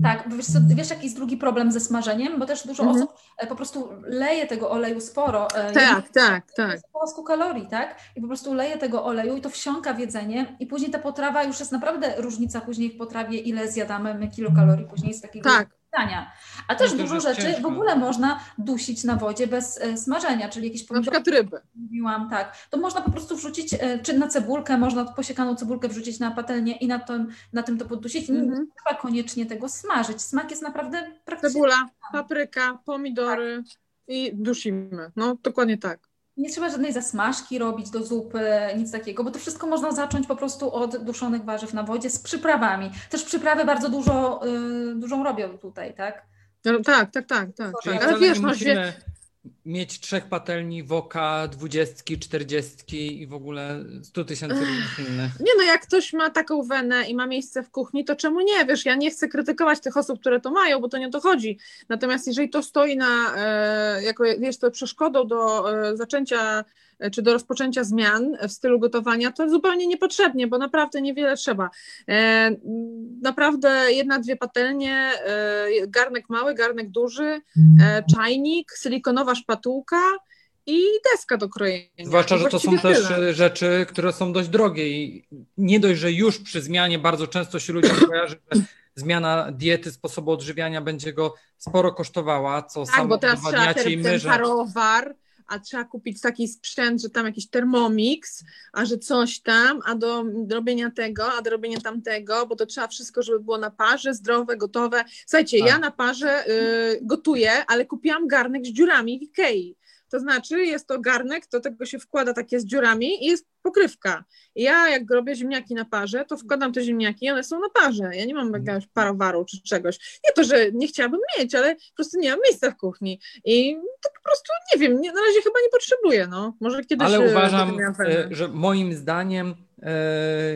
Tak, wiesz, co, wiesz jaki jest drugi problem ze smażeniem? Bo też dużo mhm. osób e, po prostu leje tego oleju sporo. E, tak, tak, tak. Po 100 kalorii, tak? I po prostu leje tego oleju i to wsiąka w jedzenie i później ta potrawa już jest naprawdę różnica później w potrawie, ile zjadamy my kilokalorii później z takiego tak. Pytania. A też no dużo rzeczy ciężko. w ogóle można dusić na wodzie bez e, smażenia, czyli jakieś pomidory. Na przykład ryby. Mówiłam, tak. To można po prostu wrzucić, e, czy na cebulkę, można posiekaną cebulkę wrzucić na patelnię i na tym, na tym to poddusić. Nie mm-hmm. trzeba koniecznie tego smażyć. Smak jest naprawdę praktycznie... Cebula, papryka, pomidory tak. i dusimy. No, dokładnie tak. Nie trzeba żadnej zasmażki robić do zupy, nic takiego, bo to wszystko można zacząć po prostu od duszonych warzyw na wodzie z przyprawami. Też przyprawy bardzo dużo, yy, dużą robią tutaj, tak? No, tak, tak, tak, tak. tak. Ale wiesz, masz wie... mieć trzech patelni, woka, dwudziestki, czterdziestki i w ogóle stu tysięcy innych. Nie no, jak ktoś ma taką wenę i ma miejsce w kuchni, to czemu nie? Wiesz, ja nie chcę krytykować tych osób, które to mają, bo to nie o to chodzi. Natomiast jeżeli to stoi na, e, jako jest to przeszkodą do e, zaczęcia czy do rozpoczęcia zmian w stylu gotowania, to zupełnie niepotrzebnie, bo naprawdę niewiele trzeba. E, naprawdę jedna, dwie patelnie, e, garnek mały, garnek duży, czajnik, silikonowa szpatułka, i deska do krojenia. Zwłaszcza, że to są tyle. też rzeczy, które są dość drogie i nie dość, że już przy zmianie bardzo często się ludziom kojarzy, że zmiana diety, sposobu odżywiania będzie go sporo kosztowała, co tak, samo bo teraz trzeba ten, ten parowar, a trzeba kupić taki sprzęt, że tam jakiś Thermomix, a że coś tam, a do, robienia tego, a do robienia tamtego, bo to trzeba wszystko, żeby było na parze, zdrowe, gotowe. Słuchajcie, ja tak. na parze y, gotuję, ale kupiłam garnek z dziurami w Ikei. To znaczy jest to garnek, do tego się wkłada takie z dziurami i jest pokrywka. I ja jak robię ziemniaki na parze, to wkładam te ziemniaki i one są na parze. Ja nie mam jakiegoś parowaru czy czegoś. Nie to, że nie chciałabym mieć, ale po prostu nie mam miejsca w kuchni. I to po prostu nie wiem, nie, na razie chyba nie potrzebuję. No. Może kiedyś. Ale e, uważam, e, że moim zdaniem e,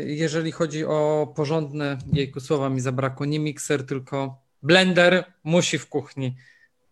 jeżeli chodzi o porządne, jejku słowa mi zabrakło, nie mikser, tylko blender musi w kuchni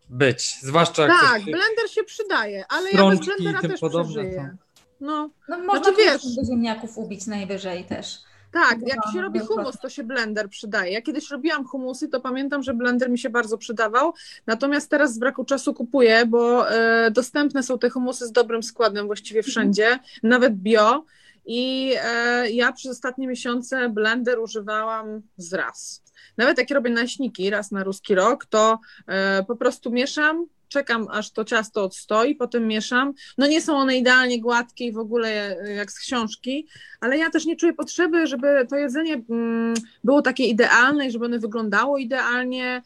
być, zwłaszcza jak Tak, blender się przydaje, ale ja bez blendera tym też podobne, przeżyję. No, No, można Znaczy, wiesz- ziemniaków ubić najwyżej też. tak, jak się robi humus, to się blender przydaje. Ja kiedyś robiłam humusy, to pamiętam, że blender mi się bardzo przydawał, natomiast teraz z braku czasu kupuję, bo e, dostępne są te humusy z dobrym składem właściwie wszędzie, nawet bio. I e, ja przez ostatnie miesiące blender używałam z raz. Nawet jak robię naśniki raz na ruski rok, to e, po prostu mieszam, czekam aż to ciasto odstoi, potem mieszam. No nie są one idealnie gładkie i w ogóle e, jak z książki, ale ja też nie czuję potrzeby, żeby to jedzenie mm, było takie idealne i żeby ono wyglądało idealnie.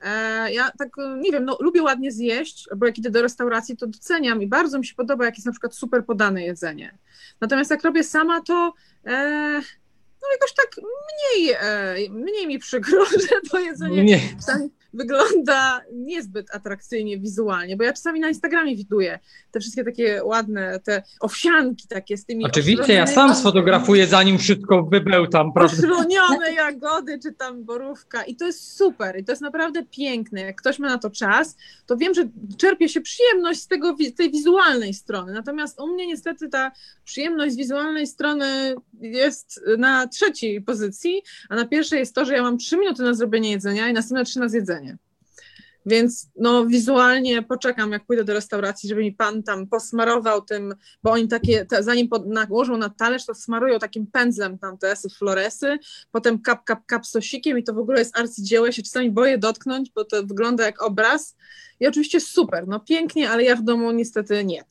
E, Ja tak, nie wiem, no, lubię ładnie zjeść, bo jak idę do restauracji, to doceniam i bardzo mi się podoba, jak jest na przykład super podane jedzenie. Natomiast jak robię sama, to e, no jakoś tak mniej, e, mniej mi przykro, że to jedzenie Nie, wygląda niezbyt atrakcyjnie wizualnie, bo ja czasami na Instagramie widuję te wszystkie takie ładne, te owsianki takie z tymi oczywiście, ja sam sfotografuję, zanim wszystko wybełtam, prawda? Oszronione jagody, czy tam borówka. I to jest super. I to jest naprawdę piękne. Jak ktoś ma na to czas, to wiem, że czerpie się przyjemność z tego, tej wizualnej strony. Natomiast u mnie niestety ta przyjemność z wizualnej strony jest na trzeciej pozycji, a na pierwszej jest to, że ja mam trzy minuty na zrobienie jedzenia i następne trzy na zjedzenie. Więc no wizualnie poczekam, jak pójdę do restauracji, żeby mi pan tam posmarował tym, bo oni takie, te, zanim pod, nałożą na talerz, to smarują takim pędzlem tam te floresy, potem kap, kap, kap sosikiem i to w ogóle jest arcydzieło. Ja się czasami boję dotknąć, bo to wygląda jak obraz. I oczywiście super, no pięknie, ale ja w domu niestety nie.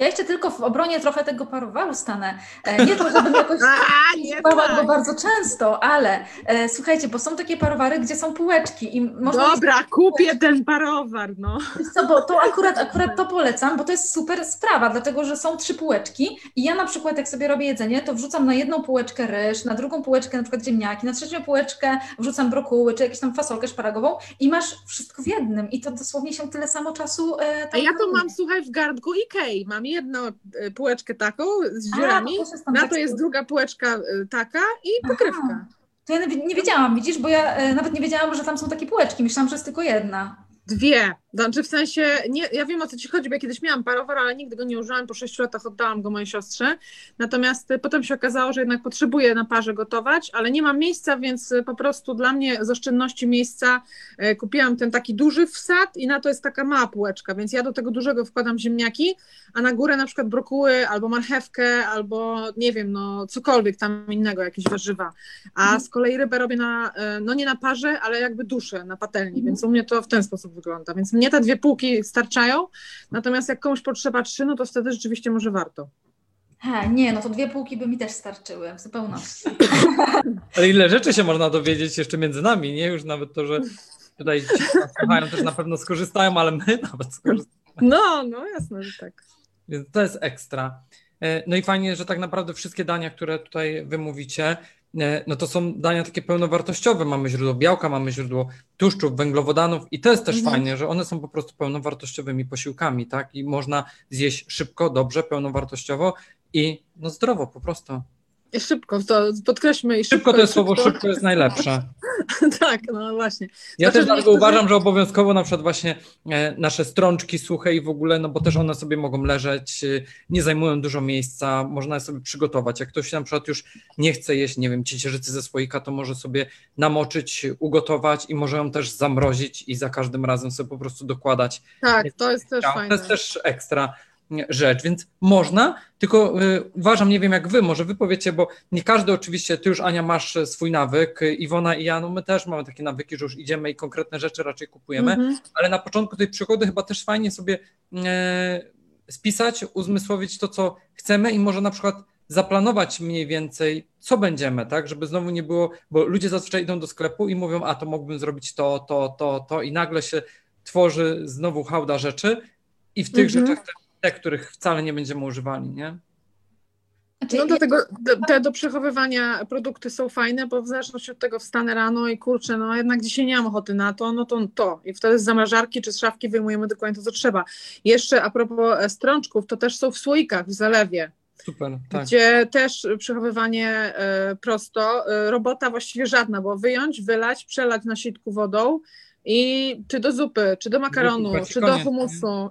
Ja jeszcze tylko w obronie trochę tego parowaru stanę. E, Nie to, żebym jakoś A, nie Parować tak. go bardzo często, ale e, słuchajcie, bo są takie parowary, gdzie są półeczki i można Dobra, kupię ten parowar, no. Co, bo to akurat, akurat to polecam, bo to jest super sprawa, dlatego że są trzy półeczki i ja na przykład jak sobie robię jedzenie, to wrzucam na jedną półeczkę ryż, na drugą półeczkę na przykład ziemniaki, na trzecią półeczkę wrzucam brokuły czy jakąś tam fasolkę szparagową i masz wszystko w jednym i to dosłownie się tyle samo czasu e, A ja to mam, słuchaj, w garnku Ikei. Mam jedną e, półeczkę taką z A, dziurami, tam na to jest druga półeczka e, taka i pokrywka. To ja nie wiedziałam, widzisz, bo ja e, nawet nie wiedziałam, że tam są takie półeczki, myślałam, że jest tylko jedna. Dwie. Znaczy w sensie, nie, ja wiem o co ci chodzi, bo ja kiedyś miałam parowar, ale nigdy go nie użyłam, po sześciu latach oddałam go mojej siostrze. Natomiast y, potem się okazało, że jednak potrzebuję na parze gotować, ale nie mam miejsca, więc y, po prostu dla mnie z oszczędności miejsca y, kupiłam ten taki duży wsad i na to jest taka mała półeczka, więc ja do tego dużego wkładam ziemniaki, a na górę na przykład brokuły albo marchewkę, albo nie wiem, no cokolwiek tam innego, jakieś warzywa. A z kolei rybę robię na, no nie na parze, ale jakby duszę na patelni, więc u mnie to w ten sposób wygląda. Więc mnie te dwie półki starczają, natomiast jak komuś potrzeba trzy, no to wtedy rzeczywiście może warto. He, nie, no to dwie półki by mi też starczyły w zupełności. Ale ile rzeczy się można dowiedzieć jeszcze między nami, nie? Już nawet to, że tutaj ci, słuchają, też na pewno skorzystają, ale my nawet skorzystamy. No, no jasne, że tak. Więc to jest ekstra. E, No i fajnie, że tak naprawdę wszystkie dania, które tutaj wy mówicie, e, no to są dania takie pełnowartościowe. Mamy źródło białka, mamy źródło tłuszczów, węglowodanów i to jest też Mhm. fajnie, że one są po prostu pełnowartościowymi posiłkami, tak? I można zjeść szybko, dobrze, pełnowartościowo i no zdrowo po prostu. Szybko, to podkreślmy. I szybko, Szybko to jest i słowo, szybko jest najlepsze. tak, no właśnie. Ja Znaczy, też dlatego uważam, że obowiązkowo na przykład właśnie e, nasze strączki suche i w ogóle, no bo też one sobie mogą leżeć, e, nie zajmują dużo miejsca, można je sobie przygotować. Jak ktoś na przykład już nie chce jeść, nie wiem, ciecierzycy ze słoika, to może sobie namoczyć, ugotować i może ją też zamrozić i za każdym razem sobie po prostu dokładać. Tak, to jest też To fajne. jest też ekstra rzecz, więc można, tylko y, uważam, nie wiem jak wy, może wy powiecie, bo nie każdy oczywiście, ty już Ania masz e, swój nawyk, y, Iwona i ja, no my też mamy takie nawyki, że już idziemy i konkretne rzeczy raczej kupujemy, Mhm. ale na początku tej przygody chyba też fajnie sobie spisać, uzmysłowić to, co chcemy i może na przykład zaplanować mniej więcej, co będziemy, tak, żeby znowu nie było, bo ludzie zazwyczaj idą do sklepu i mówią, a to mógłbym zrobić to, to, to, to. I nagle się tworzy znowu hałda rzeczy. I w tych Mhm. rzeczach te, te, których wcale nie będziemy używali, nie? Znaczy, No dlatego te do przechowywania produkty są fajne, bo w zależności od tego wstanę rano i kurczę, no jednak dzisiaj nie mam ochoty na to, no to to. I wtedy z zamrażarki czy z szafki wyjmujemy dokładnie to, co trzeba. Jeszcze a propos e, strączków, to też są w słoikach, w zalewie, Super, tak. gdzie też przechowywanie e, prosto, e, robota właściwie żadna, bo wyjąć, wylać, przelać na sitku wodą, I czy do zupy, czy do makaronu, Zupy, czy do humusu.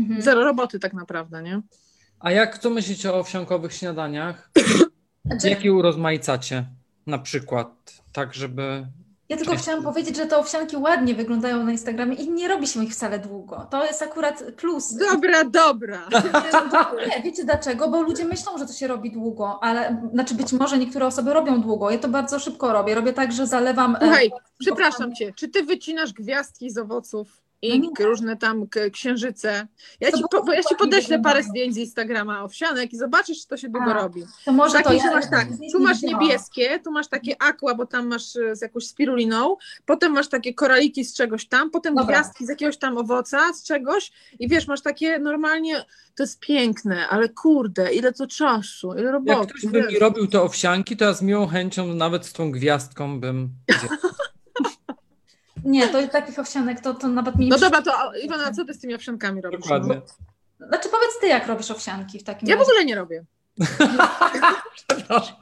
Mhm. Zero roboty tak naprawdę, nie? A jak co myślicie o owsiankowych śniadaniach? Znaczy, Jakie urozmaicacie na przykład, tak żeby... Ja tylko chciałam powiedzieć, że te owsianki ładnie wyglądają na Instagramie i nie robi się ich wcale długo. To jest akurat plus. Dobra, dobra. Nie, wiecie dlaczego? Bo ludzie myślą, że to się robi długo, ale znaczy być może niektóre osoby robią długo. Ja to bardzo szybko robię. Robię tak, że zalewam. e, Słuchaj, przepraszam cię, czy ty wycinasz gwiazdki z owoców i No różne tam księżyce? Ja To ci, po, ja ci podeślę parę zdjęć z Instagrama owsianek i zobaczysz, czy to się długo A, robi. To może Takie, to ja masz tak, tu masz niebieskie, tu masz takie aqua, bo tam masz e, z jakąś spiruliną, potem masz takie koraliki z czegoś tam, potem Dobra. gwiazdki z jakiegoś tam owoca, z czegoś i wiesz, masz takie normalnie, to jest piękne, ale kurde, ile to czasu, ile Jak roboty. ktoś by mi robił te owsianki, to ja z miłą chęcią nawet z tą gwiazdką bym. Nie, to takich owsianek to, to nawet mi No dobra, to Iwona, co ty z tymi owsiankami robisz? Dokładnie. No? Znaczy powiedz ty, jak robisz owsianki w takim Ja w razie. ogóle nie robię. Przepraszam.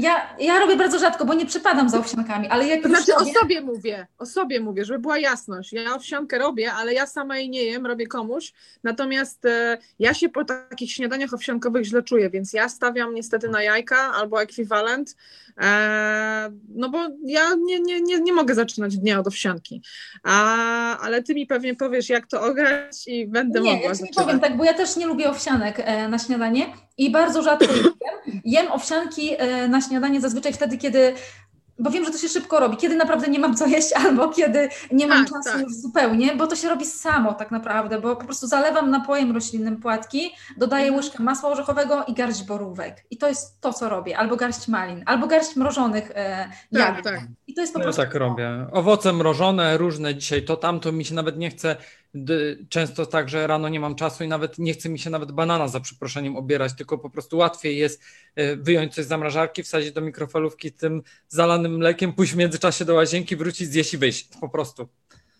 Ja, ja robię bardzo rzadko, bo nie przypadam za owsiankami, ale jak To znaczy o robię, sobie mówię, o sobie mówię, żeby była jasność. Ja owsiankę robię, ale ja sama jej nie jem, robię komuś. Natomiast e, ja się po takich śniadaniach owsiankowych źle czuję, więc ja stawiam niestety na jajka albo ekwiwalent, e, no bo ja nie, nie, nie, nie mogę zaczynać dnia od owsianki. A, ale ty mi pewnie powiesz, jak to ograć i będę Nie, mogła ja ci nie zaczynać. powiem tak, bo ja też nie lubię owsianek e, na śniadanie i bardzo rzadko je jem. Jem owsianki e, na śniadanie zazwyczaj wtedy, kiedy, bo wiem, że to się szybko robi, kiedy naprawdę nie mam co jeść albo kiedy nie mam Tak, czasu tak. już zupełnie, bo to się robi samo tak naprawdę, bo po prostu zalewam napojem roślinnym płatki, dodaję Mhm. łyżkę masła orzechowego i garść borówek. I to jest to, co robię. Albo garść malin, albo garść mrożonych e, Tak, jagód. tak. I to jest po Ja prostu tak to. robię. Owoce mrożone, różne dzisiaj to tamto mi się nawet nie chce. Często tak, że rano nie mam czasu i nawet nie chce mi się nawet banana za przeproszeniem obierać, tylko po prostu łatwiej jest e, wyjąć coś z zamrażarki, wsadzić do mikrofalówki tym zalanym mlekiem, pójść w międzyczasie do łazienki, wrócić, zjeść i wyjść. Po prostu.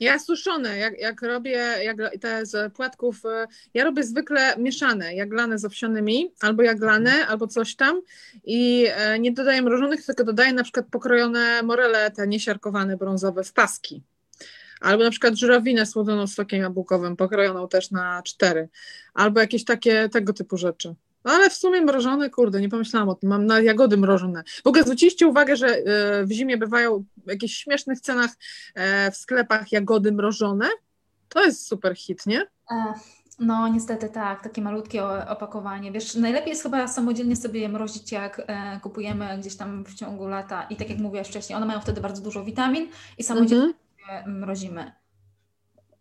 Ja suszone, jak, jak robię jak te z płatków, e, ja robię zwykle mieszane, jaglane z owsianymi, albo jaglane, albo coś tam i e, nie dodaję mrożonych, tylko dodaję na przykład pokrojone morele, te niesiarkowane brązowe w paski. Albo na przykład żurawinę słodzoną sokiem jabłkowym, pokrojoną też na cztery. Albo jakieś takie tego typu rzeczy. No ale w sumie mrożone, kurde, nie pomyślałam o tym. Mam na jagody mrożone. W ogóle zwróciliście uwagę, że e, w zimie bywają w jakichś śmiesznych cenach e, w sklepach jagody mrożone. To jest super hit, nie? E, No, niestety tak, takie malutkie opakowanie. Wiesz, najlepiej jest chyba samodzielnie sobie je mrozić, jak kupujemy gdzieś tam w ciągu lata. I tak jak mówiłaś wcześniej, one mają wtedy bardzo dużo witamin i samodzielnie Mhm. Mrozimy.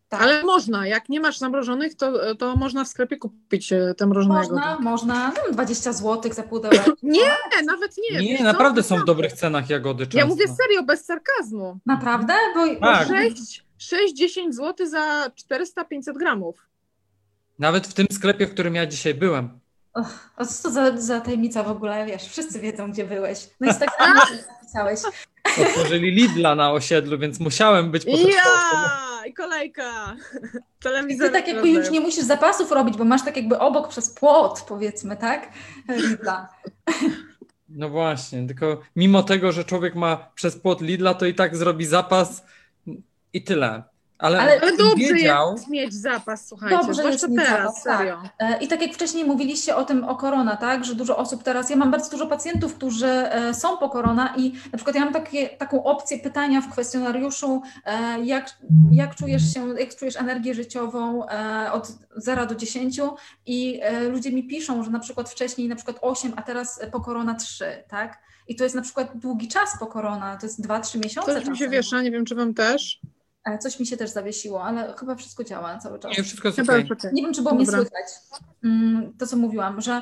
Tak. Ale można, jak nie masz zamrożonych, to, to można w sklepie kupić e, te mrożone Można, jagody. można, no, 20 zł za pudełek. Nie, nawet nie. Nie, naprawdę są w dobrych cenach jagody często. Ja mówię serio, bez sarkazmu. Naprawdę? Bo, Tak. 6-10 zł za 400-500 gramów. Nawet w tym sklepie, w którym ja dzisiaj byłem. A co to za, za tajemnica w ogóle, wiesz, wszyscy wiedzą, gdzie byłeś. No i tak napisałeś. Otworzyli Lidla na osiedlu, więc musiałem być po Ja! I kolejka. I Telewizor. ty tak jakby już nie musisz zapasów robić, bo masz tak jakby obok przez płot, powiedzmy, tak? Lidla. No właśnie, tylko mimo tego, że człowiek ma przez płot Lidla, to i tak zrobi zapas i tyle. Ale, Ale- Ale dobrze wiedział, jest mieć zapas, słuchajcie. Dobrze Zwłaszcza teraz, zapas, tak. serio. E, I tak jak wcześniej mówiliście o tym, o korona, tak, że dużo osób teraz, ja mam bardzo dużo pacjentów, którzy e, są po korona i na przykład ja mam takie, taką opcję pytania w kwestionariuszu, e, jak, jak czujesz się, jak czujesz energię życiową od 0 do 10 i ludzie mi piszą, że na przykład wcześniej na przykład 8, a teraz po korona 3, tak? I to jest na przykład długi czas po korona, to jest 2-3 miesiące Coś mi się wiesza, nie wiem czy wam też. E, Coś mi się też zawiesiło, ale chyba wszystko działa cały czas. nie, wszystko jest okej. Nie wiem, czy było mnie Dobra. słychać. Mm, To, co mówiłam, że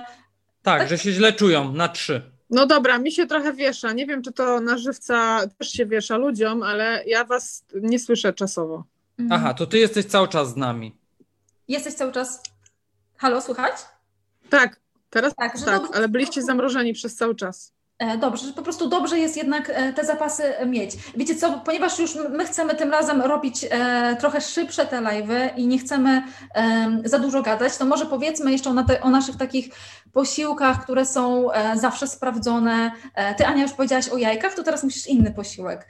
Tak, że się źle czują na trzy. No dobra, mi się trochę wiesza. Nie wiem, czy to na żywca też się wiesza ludziom, ale ja was nie słyszę czasowo. mm, Aha, to ty jesteś cały czas z nami. jesteś cały czas. Halo, słychać? Tak, teraz Tak, tak, dobrze- ale byliście zamrożeni przez cały czas. E, Dobrze, że po prostu dobrze jest jednak e, te zapasy mieć. Wiecie co, ponieważ już my chcemy tym razem robić e, trochę szybsze te live'y i nie chcemy em, za dużo gadać, to może powiedzmy jeszcze o, naszych takich posiłkach, które są zawsze sprawdzone. Ty, Ania, już powiedziałaś o jajkach, to teraz musisz inny posiłek.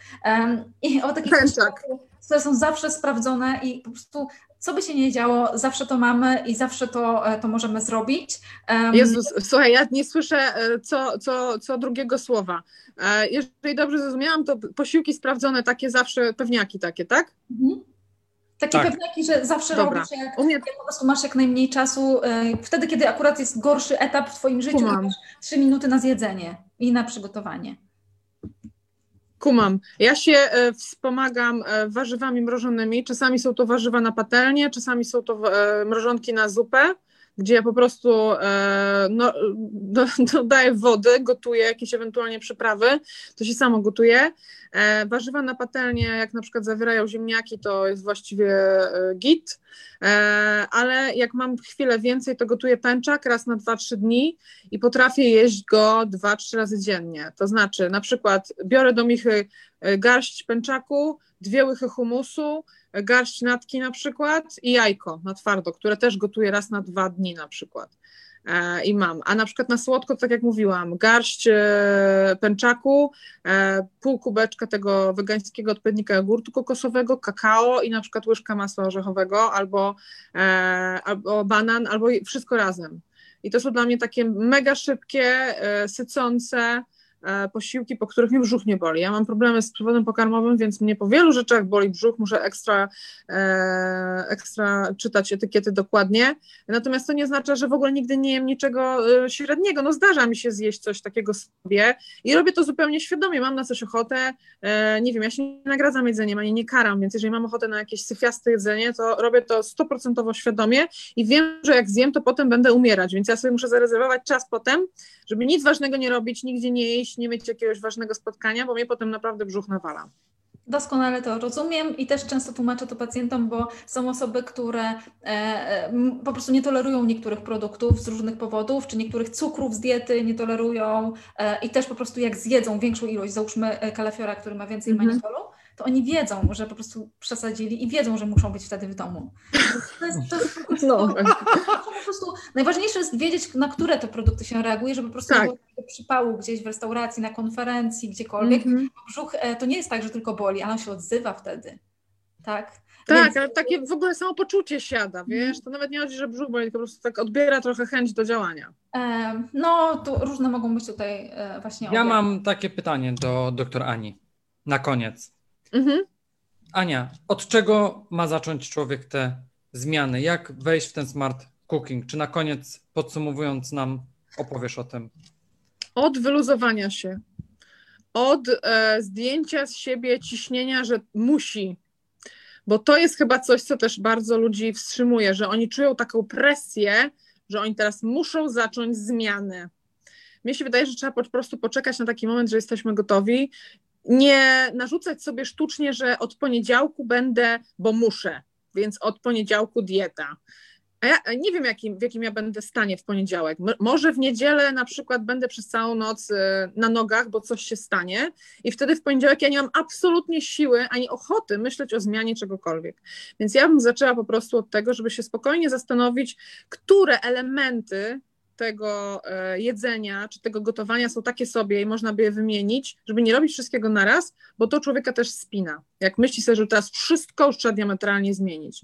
I o takich Pęczak. posiłkach, które są zawsze sprawdzone i po prostu co by się nie działo, zawsze to mamy i zawsze to, e, to możemy zrobić. Um, Jezus, słuchaj, ja nie słyszę e, co, co, co drugiego słowa. E, jeżeli dobrze zrozumiałam, to posiłki sprawdzone takie zawsze, pewniaki takie, tak? Mhm. Takie tak. pewniaki, że zawsze Dobra. robisz, jak, Umie... jak po prostu masz jak najmniej czasu, wtedy, kiedy akurat jest gorszy etap w Twoim życiu, masz trzy minuty na zjedzenie i na przygotowanie. Kumam. Ja się e, wspomagam e, warzywami mrożonymi. Czasami są to warzywa na patelnię, czasami są to e, mrożonki na zupę, gdzie ja po prostu no, dodaję wody, gotuję jakieś ewentualnie przyprawy, to się samo gotuje. Warzywa na patelnię, jak na przykład zawierają ziemniaki, to jest właściwie git, ale jak mam chwilę więcej, to gotuję pęczak raz na 2-3 dni i potrafię jeść go 2-3 razy dziennie. To znaczy, na przykład biorę do michy e, garść pęczaku, dwie łychy humusu, e, garść natki na przykład i jajko na twardo, które też gotuję raz na dwa dni na przykład. E, I mam. A na przykład na słodko, tak jak mówiłam, garść pęczaku, pół kubeczka tego wegańskiego odpowiednika jogurtu kokosowego, kakao i na przykład łyżka masła orzechowego albo, albo banan, albo wszystko razem. I to są dla mnie takie mega szybkie, e, sycące, E, posiłki, po których mnie brzuch nie boli. Ja mam problemy z przewodem pokarmowym, więc mnie po wielu rzeczach boli brzuch, muszę ekstra, e, ekstra czytać etykiety dokładnie. Natomiast to nie oznacza, że w ogóle nigdy nie jem niczego e, średniego. No zdarza mi się zjeść coś takiego sobie i robię to zupełnie świadomie. Mam na coś ochotę, nie wiem, ja się nie nagradzam jedzeniem, ani nie karam, więc jeżeli mam ochotę na jakieś syfiaste jedzenie, to robię to stoprocentowo świadomie i wiem, że jak zjem, to potem będę umierać, więc ja sobie muszę zarezerwować czas potem, żeby nic ważnego nie robić, nigdzie nie jeść, nie mieć jakiegoś ważnego spotkania, bo mnie potem naprawdę brzuch nawala. Doskonale to rozumiem i też często tłumaczę to pacjentom, bo są osoby, które e, e, po prostu nie tolerują niektórych produktów z różnych powodów, czy niektórych cukrów z diety nie tolerują e, i też po prostu jak zjedzą większą ilość, załóżmy kalafiora, który ma więcej -hmm. manitolu, to oni wiedzą, że po prostu przesadzili i wiedzą, że muszą być wtedy w domu. To jest, to jest po, prostu, no. po prostu najważniejsze jest wiedzieć, na które te produkty się reaguje, żeby po prostu tak. nie było przypału gdzieś w restauracji, na konferencji, gdziekolwiek. Mm -hmm. Brzuch e, to nie jest tak, że tylko boli, ale on się odzywa wtedy. Tak. Tak, Więc... ale takie w ogóle samopoczucie siada, wiesz, to nawet nie chodzi, że brzuch boli, tylko po prostu tak odbiera trochę chęć do działania. no, tu różne mogą być tutaj e, właśnie Ja mam takie pytanie do doktor Ani na koniec. Mhm. Ania, od czego ma zacząć człowiek te zmiany? Jak wejść w ten smart cooking? Czy na koniec, podsumowując nam, opowiesz o tym? Od wyluzowania się, od e, zdjęcia z siebie ciśnienia, że musi. Bo to jest chyba coś, co też bardzo ludzi wstrzymuje, że oni czują taką presję, że oni teraz muszą zacząć zmiany. Mnie się wydaje, że trzeba po prostu poczekać na taki moment, że jesteśmy gotowi nie narzucać sobie sztucznie, że od poniedziałku będę, bo muszę, więc od poniedziałku dieta. A ja nie wiem, jakim, w jakim ja będę stanie w poniedziałek. Może w niedzielę na przykład będę przez całą noc y, na nogach, bo coś się stanie, i wtedy w poniedziałek ja nie mam absolutnie siły ani ochoty myśleć o zmianie czegokolwiek. Więc ja bym zaczęła po prostu od tego, żeby się spokojnie zastanowić, które elementy tego e, jedzenia czy tego gotowania są takie sobie i można by je wymienić, żeby nie robić wszystkiego naraz, bo to człowieka też spina. Jak myśli sobie, że teraz wszystko już trzeba diametralnie zmienić.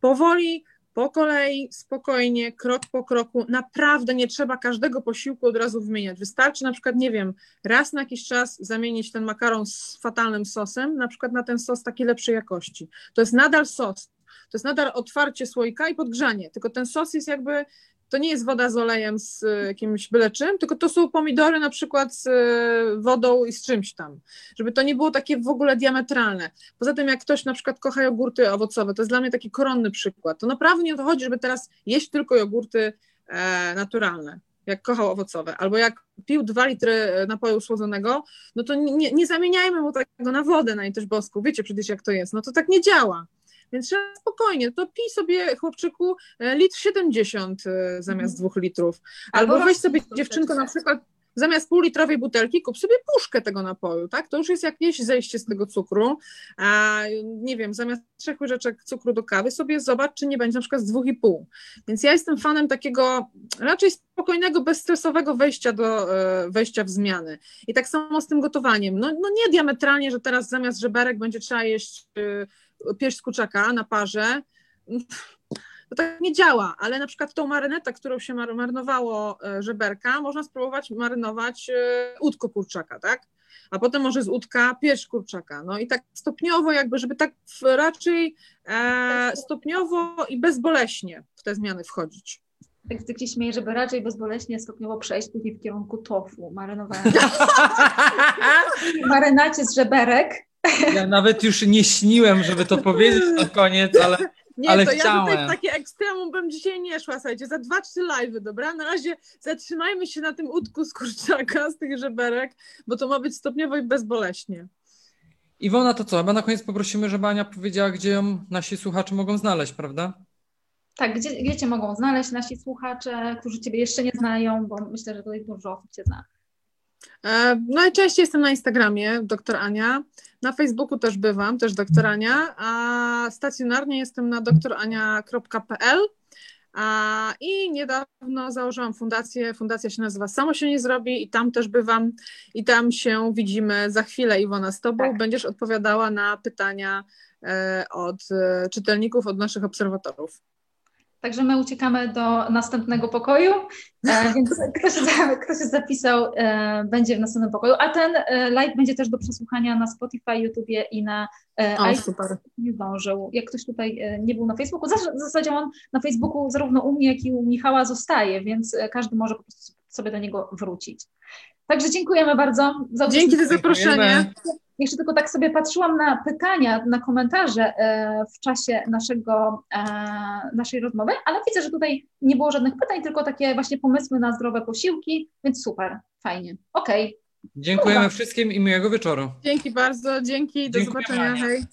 Powoli, po kolei, spokojnie, krok po kroku. Naprawdę nie trzeba każdego posiłku od razu wymieniać. Wystarczy na przykład, nie wiem, raz na jakiś czas zamienić ten makaron z fatalnym sosem, na przykład na ten sos takiej lepszej jakości. To jest nadal sos, to jest nadal otwarcie słoika i podgrzanie, tylko ten sos jest jakby to nie jest woda z olejem z e, jakimś byle czym, tylko to są pomidory na przykład z e, wodą i z czymś tam, żeby to nie było takie w ogóle diametralne. Poza tym jak ktoś na przykład kocha jogurty owocowe, to jest dla mnie taki koronny przykład, to naprawdę nie o to chodzi, żeby teraz jeść tylko jogurty e, naturalne, jak kochał owocowe, albo jak pił dwa litry napoju słodzonego, no to nie, nie zamieniajmy mu tego na wodę na też bosku, wiecie przecież jak to jest, no to tak nie działa. Więc trzeba spokojnie, to pij sobie, chłopczyku, e, litr 70 e, zamiast dwóch litrów. Albo, Albo weź sobie dziewczynko na przykład zamiast półlitrowej butelki kup sobie puszkę tego napoju, tak? To już jest jakieś zejście z tego cukru, a nie wiem, zamiast trzech łyżeczek cukru do kawy sobie zobacz, czy nie będzie na przykład z dwóch i pół. Więc ja jestem fanem takiego raczej spokojnego, bezstresowego wejścia do e, wejścia w zmiany. I tak samo z tym gotowaniem. No, no nie diametralnie, że teraz zamiast żeberek będzie trzeba jeść pierś z kurczaka na parze, to tak nie działa, ale na przykład tą marynetę, którą się marynowało e, żeberka, można spróbować marynować e, udko kurczaka, tak? A potem może z udka pierś kurczaka. No i tak stopniowo jakby, żeby tak raczej e, stopniowo i bezboleśnie w te zmiany wchodzić. Tak się śmieje, żeby raczej bezboleśnie stopniowo przejść później w kierunku tofu, marynowania. marynacie z żeberek. Ja nawet już nie śniłem, żeby to powiedzieć na koniec, ale nie, ale to chciałem. ja tutaj w takie ekstremum bym dzisiaj nie szła, słuchajcie, za dwa, trzy live'y, dobra? Na razie zatrzymajmy się na tym utku z kurczaka, z tych żeberek, bo to ma być stopniowo i bezboleśnie. Iwona, to co? Chyba na koniec poprosimy, żeby Ania powiedziała, gdzie ją nasi słuchacze mogą znaleźć, prawda? Tak, gdzie, gdzie Cię mogą znaleźć nasi słuchacze, którzy Ciebie jeszcze nie znają, bo myślę, że tutaj dużo osób Cię zna. E, najczęściej jestem na Instagramie, doktor Ania. Na Facebooku też bywam, też doktor Ania, a stacjonarnie jestem na doktorania.pl. A, I niedawno założyłam fundację. Fundacja się nazywa Samo się nie zrobi i tam też bywam i tam się widzimy za chwilę, Iwona, z Tobą. Tak. Będziesz odpowiadała na pytania e, od e, czytelników, od naszych obserwatorów. Także my uciekamy do następnego pokoju, e, więc ktoś, kto się zapisał, e, będzie w następnym pokoju. A ten e, live będzie też do przesłuchania na Spotify, YouTubie i na o, super. Nie zdążył. Jak ktoś tutaj nie był na Facebooku, w zasadzie on na Facebooku zarówno u mnie, jak i u Michała zostaje, więc każdy może po prostu sobie do niego wrócić. Także dziękujemy bardzo za Dzięki za zaproszenie. Jeszcze tylko tak sobie patrzyłam na pytania, na komentarze e, w czasie naszego, e, naszej rozmowy, ale widzę, że tutaj nie było żadnych pytań, tylko takie właśnie pomysły na zdrowe posiłki, więc super, fajnie. Okej. Okay. Dziękujemy wszystkim i miłego wieczoru. Dzięki bardzo, dzięki, do Dziękujemy. zobaczenia, hej.